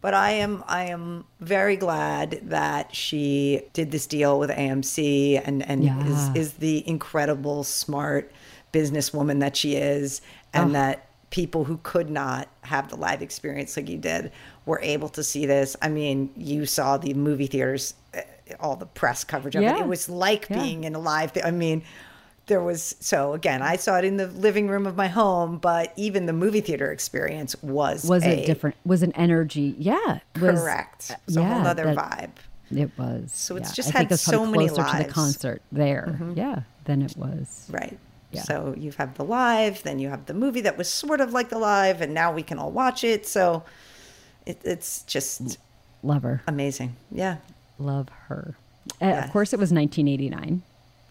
Speaker 1: But I am I am very glad that she did this deal with AMC and and
Speaker 2: Yeah.
Speaker 1: is is the incredible smart businesswoman that she is and
Speaker 2: Oh.
Speaker 1: that people who could not have the live experience like you did were able to see this. I mean, you saw the movie theaters uh, all the press coverage of it.
Speaker 2: Yeah.
Speaker 1: It was like
Speaker 2: Yeah.
Speaker 1: being in a live thea- I mean, there was so again, I saw it in the living room of my home, but even the movie theater experience was
Speaker 2: Was
Speaker 1: a-
Speaker 2: it different? Was an energy? Yeah. Was,
Speaker 1: Correct. It's a whole
Speaker 2: yeah,
Speaker 1: other
Speaker 2: that-
Speaker 1: vibe.
Speaker 2: It was.
Speaker 1: So it's
Speaker 2: yeah.
Speaker 1: just
Speaker 2: I
Speaker 1: had so many
Speaker 2: closer to the
Speaker 1: lives. Mm-hmm.
Speaker 2: concert there. Yeah. Than it was.
Speaker 1: Right.
Speaker 2: Yeah.
Speaker 1: So you have the live, then you have the movie that was sort of like the live, and now we can all watch it. So it, it's just
Speaker 2: Love her.
Speaker 1: amazing. Yeah.
Speaker 2: Love her. Of course, it was 1989.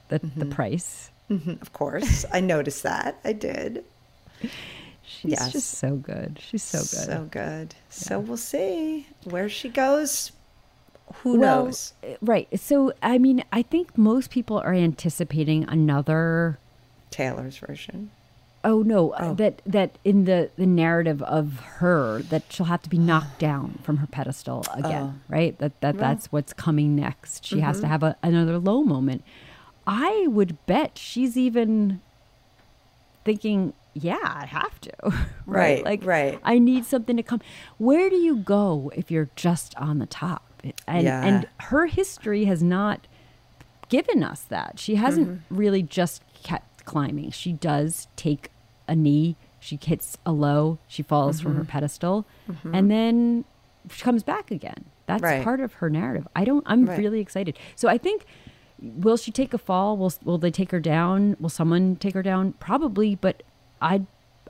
Speaker 2: The
Speaker 1: Mm-hmm.
Speaker 2: the price.
Speaker 1: Mhm, Of course. I noticed that. I did.
Speaker 2: She's
Speaker 1: Yes.
Speaker 2: just so good. She's so good.
Speaker 1: So good. So we'll see where she goes. Who
Speaker 2: Well,
Speaker 1: knows?
Speaker 2: Right. So, I mean, I think most people are anticipating another.
Speaker 1: Taylor's version.
Speaker 2: Oh no, uh,
Speaker 1: Oh.
Speaker 2: that that in the the narrative of her that she'll have to be knocked down from her pedestal again, right? That that that's what's coming next. She has
Speaker 1: Mm-hmm.
Speaker 2: to have a, another low moment. I would bet she's even thinking, yeah, I have to.
Speaker 1: Right,
Speaker 2: Like
Speaker 1: right.
Speaker 2: I need something to come. Where do you go if you're just on the top? And
Speaker 1: Yeah.
Speaker 2: and her history has not given us that. She hasn't
Speaker 1: Mm-hmm.
Speaker 2: really just climbing. She does take a knee, she hits a low, she falls from her
Speaker 1: Mm-hmm.
Speaker 2: pedestal, and then she comes back again. That's
Speaker 1: Right.
Speaker 2: part of her narrative. I don't I'm
Speaker 1: Right.
Speaker 2: really excited. So I think will she take a fall? Will will they take her down? Will someone take her down? Probably, but I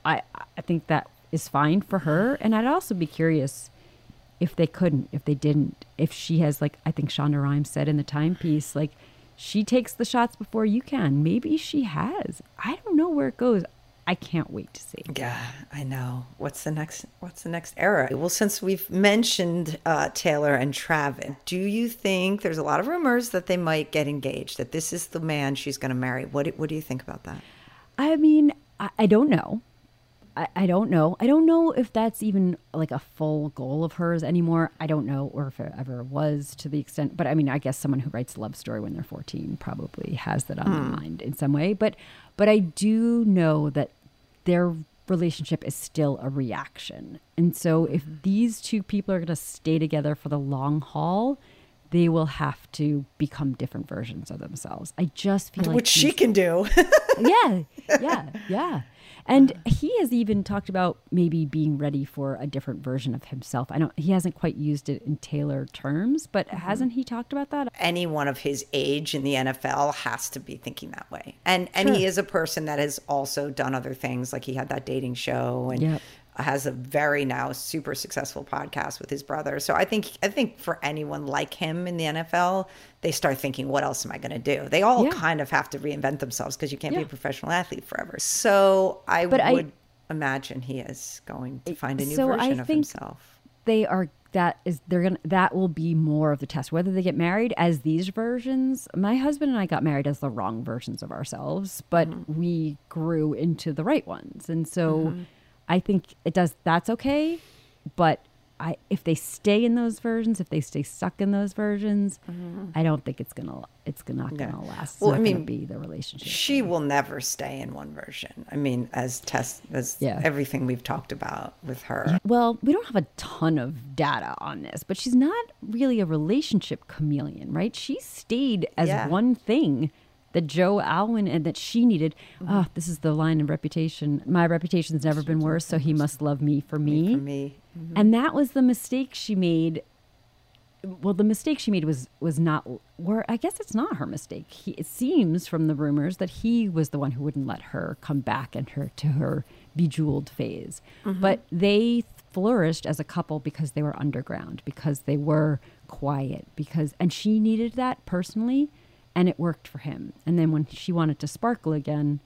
Speaker 2: I I think that is fine for her and I'd also be curious if they couldn't, if they didn't, if she has like I think Shonda Rhimes said in the timepiece, like she takes the shots before you can. Maybe she has. I don't know where it goes. I can't wait to see.
Speaker 1: Yeah, I know. What's the next? What's the next era? Well, since we've mentioned uh, Taylor and Travis, do you think there's a lot of rumors that they might get engaged? That this is the man she's going to marry? What do, What do you think about that?
Speaker 2: I mean, I, I don't know. I, I don't know. I don't know if that's even like a full goal of hers anymore. I don't know, or if it ever was to the extent. But I mean, I guess someone who writes a love story when they're 14 probably has that on their hmm. mind in some way. But but I do know that their relationship is still a reaction. And so if hmm. these two people are going to stay together for the long haul, they will have to become different versions of themselves. I just feel like
Speaker 1: Which she can do.
Speaker 2: yeah, yeah, yeah. And he has even talked about maybe being ready for a different version of himself. I don't. He hasn't quite used it in Taylor terms, but mm-hmm. hasn't he talked about that?
Speaker 1: Anyone of his age in the NFL has to be thinking that way. And and he is a person that has also done other things. Like he had that dating show and
Speaker 2: Yep.
Speaker 1: Has a very now super successful podcast with his brother. So I think I think for anyone like him in the NFL, they start thinking, what else am I going to do? They all
Speaker 2: Yeah.
Speaker 1: kind of have to reinvent themselves because you can't be a professional athlete forever. So I
Speaker 2: But I-
Speaker 1: would imagine he is going to find a new
Speaker 2: So I
Speaker 1: version of
Speaker 2: think-
Speaker 1: himself.
Speaker 2: They are. That is. They're gonna. That will be more of the test. Whether they get married as these versions. My husband and I got married as the wrong versions of ourselves, but mm-hmm. we grew into the right ones, and so mm-hmm. I think it does. That's okay, but. I, if they stay in those versions, if they stay stuck in those versions, mm-hmm. I don't think it's gonna it's not gonna last. It's
Speaker 1: Well,
Speaker 2: not
Speaker 1: I mean,
Speaker 2: be the relationship.
Speaker 1: She will never stay in one version. I mean, as test as
Speaker 2: Yeah.
Speaker 1: everything we've talked about with her.
Speaker 2: Well, we don't have a ton of data on this, but she's not really a relationship chameleon, right? She stayed as
Speaker 1: Yeah.
Speaker 2: one thing that Joe Alwyn and that she needed.
Speaker 1: Mm-hmm.
Speaker 2: Oh, this is the line in Reputation. My reputation's never been worse, so he must love me for me.
Speaker 1: For me,
Speaker 2: And that was the mistake she made. Well, the mistake she made was was not. Where I guess it's not her mistake. He, it seems from the rumors that he was the one who wouldn't let her come back and her to her bejeweled phase. But they flourished as a couple because they were underground, because they were quiet, because and she needed that personally, and it worked for him. And then when she wanted to sparkle again,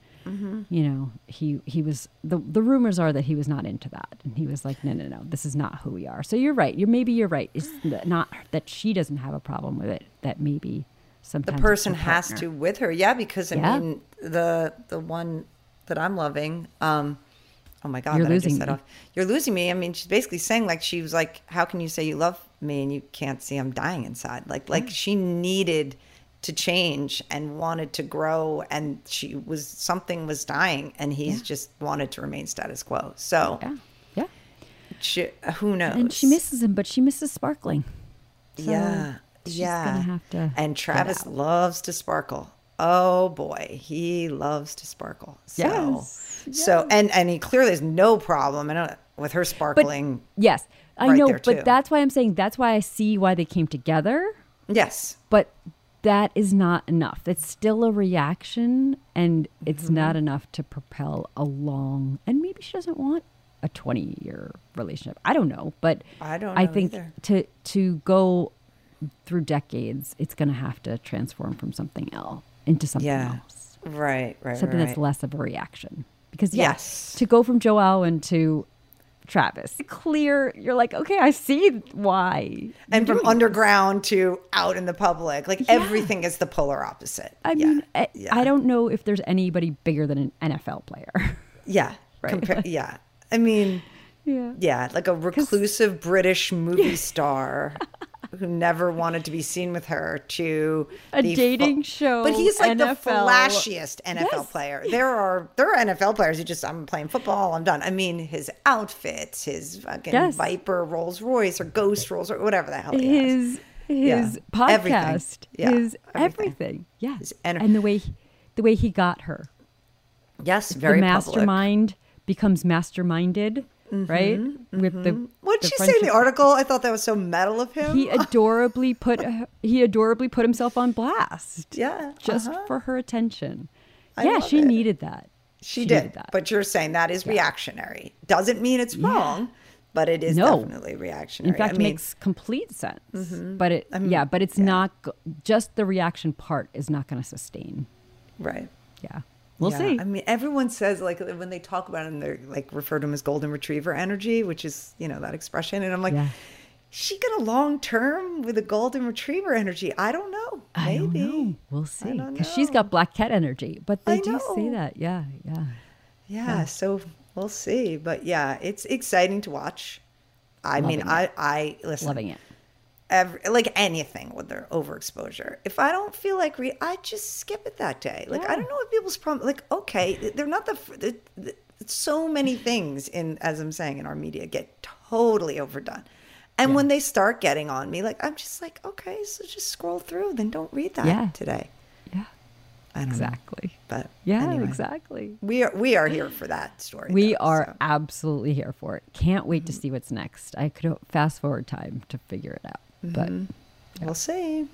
Speaker 2: you know, he he was the the rumors are that he was not into that, and he was like, no, no, no, this is not who we are. So you're right. You're maybe you're right. It's not that she doesn't have a problem with it. That maybe
Speaker 1: the
Speaker 2: sometimes it's
Speaker 1: person has to with her. Yeah, because I
Speaker 2: Yeah.
Speaker 1: mean the the one that I'm loving. Um, oh my god,
Speaker 2: You're
Speaker 1: that I just
Speaker 2: losing me.
Speaker 1: off. You're losing me. I mean, she's basically saying like she was like, how can you say you love me and you can't see I'm dying inside? Like like she needed to change and wanted to grow and she was something was dying and he's
Speaker 2: Yeah.
Speaker 1: just wanted to remain status quo. So
Speaker 2: Yeah, yeah.
Speaker 1: she, who knows
Speaker 2: And she misses him, but she misses sparkling. So
Speaker 1: yeah.
Speaker 2: she's
Speaker 1: yeah.
Speaker 2: gonna have to
Speaker 1: and travis loves to sparkle. Oh boy. He loves to sparkle. So
Speaker 2: Yes,
Speaker 1: so and and he clearly has no problem I don't, with her
Speaker 2: But
Speaker 1: sparkling
Speaker 2: yes, I
Speaker 1: right
Speaker 2: know, but that's why I'm saying that's why I see why they came together.
Speaker 1: yes.
Speaker 2: But that is not enough. It's still a reaction, and it's
Speaker 1: Mm-hmm.
Speaker 2: not enough to propel a long. And maybe she doesn't want a 20 year relationship. I don't know, but
Speaker 1: I don't
Speaker 2: I think
Speaker 1: either.
Speaker 2: to to go through decades, it's going to have to transform from something else into something
Speaker 1: yeah
Speaker 2: else,
Speaker 1: right right
Speaker 2: something
Speaker 1: right.
Speaker 2: that's less of a reaction. Because yeah,
Speaker 1: Yes.
Speaker 2: to go from Joe Alwyn to Travis, clear. You're like, okay, I see why.
Speaker 1: and from underground to out in the public like everything is the polar opposite
Speaker 2: I
Speaker 1: Yeah,
Speaker 2: mean, I,
Speaker 1: yeah.
Speaker 2: I don't know if there's anybody bigger than an NFL player.
Speaker 1: Yeah.
Speaker 2: Right.
Speaker 1: Compa- yeah. I mean,
Speaker 2: yeah.
Speaker 1: yeah, like a reclusive British movie star who never wanted to be seen with her to
Speaker 2: A dating show,
Speaker 1: But he's like the flashiest NFL
Speaker 2: Yes.
Speaker 1: player. There are there are NFL players who just I'm playing football, I'm done. I mean, his outfits, his fucking
Speaker 2: Yes.
Speaker 1: Viper Rolls Royce or Ghost Rolls or whatever the hell he has.
Speaker 2: His
Speaker 1: Yeah.
Speaker 2: his
Speaker 1: Everything.
Speaker 2: podcast,
Speaker 1: Yeah.
Speaker 2: his
Speaker 1: Everything.
Speaker 2: everything. Yeah.
Speaker 1: His ener-
Speaker 2: and the way he, the way he got her.
Speaker 1: Yes, very
Speaker 2: the
Speaker 1: public.
Speaker 2: mastermind becomes masterminded, right? Mm-hmm, With the
Speaker 1: mm-hmm.
Speaker 2: What
Speaker 1: did she say in the article? I thought that was so metal of him.
Speaker 2: He adorably put uh, he adorably put himself on blast.
Speaker 1: Yeah,
Speaker 2: Just
Speaker 1: uh-huh.
Speaker 2: for her attention.
Speaker 1: I
Speaker 2: yeah, she
Speaker 1: it.
Speaker 2: needed that.
Speaker 1: She,
Speaker 2: needed
Speaker 1: did,
Speaker 2: that.
Speaker 1: but you're saying that is reactionary. Doesn't mean it's wrong, but it is
Speaker 2: No.
Speaker 1: definitely reactionary.
Speaker 2: In fact,
Speaker 1: I
Speaker 2: it
Speaker 1: mean,
Speaker 2: makes complete sense. Mm-hmm. But it, yeah, but it's not just the reaction part is not going to sustain.
Speaker 1: right.
Speaker 2: Yeah, we'll
Speaker 1: Yeah.
Speaker 2: see.
Speaker 1: I mean, everyone says like uh, when they talk about him, they like refer to him as golden retriever energy, which is you know that expression, and I'm like,
Speaker 2: Yeah.
Speaker 1: she got a long term with a golden retriever energy. I don't know.
Speaker 2: I don't
Speaker 1: Maybe.
Speaker 2: know. We'll see. Because she's got black cat energy, but they
Speaker 1: I
Speaker 2: do say that. Yeah, yeah.
Speaker 1: Yeah, so we'll see. But yeah, it's exciting to watch. I mean,
Speaker 2: Loving
Speaker 1: I I listen.
Speaker 2: Loving it.
Speaker 1: Every, like anything with their overexposure. If I don't feel like read, I just skip it that day. Like I don't know what people's problem. Like okay, they're not the, f- the, the so many things in as I'm saying in our media get totally overdone. And when they start getting on me, like I'm just like, okay, so just scroll through, then don't read that
Speaker 2: Yeah.
Speaker 1: today.
Speaker 2: Yeah,
Speaker 1: don't know.
Speaker 2: exactly.
Speaker 1: But
Speaker 2: Yeah,
Speaker 1: anyway,
Speaker 2: exactly.
Speaker 1: we are we are here for that story.
Speaker 2: We
Speaker 1: though,
Speaker 2: are
Speaker 1: so.
Speaker 2: absolutely here for it. Can't wait to mm-hmm. see what's next. I could fast forward time to figure it out. But mm-hmm.
Speaker 1: We'll see.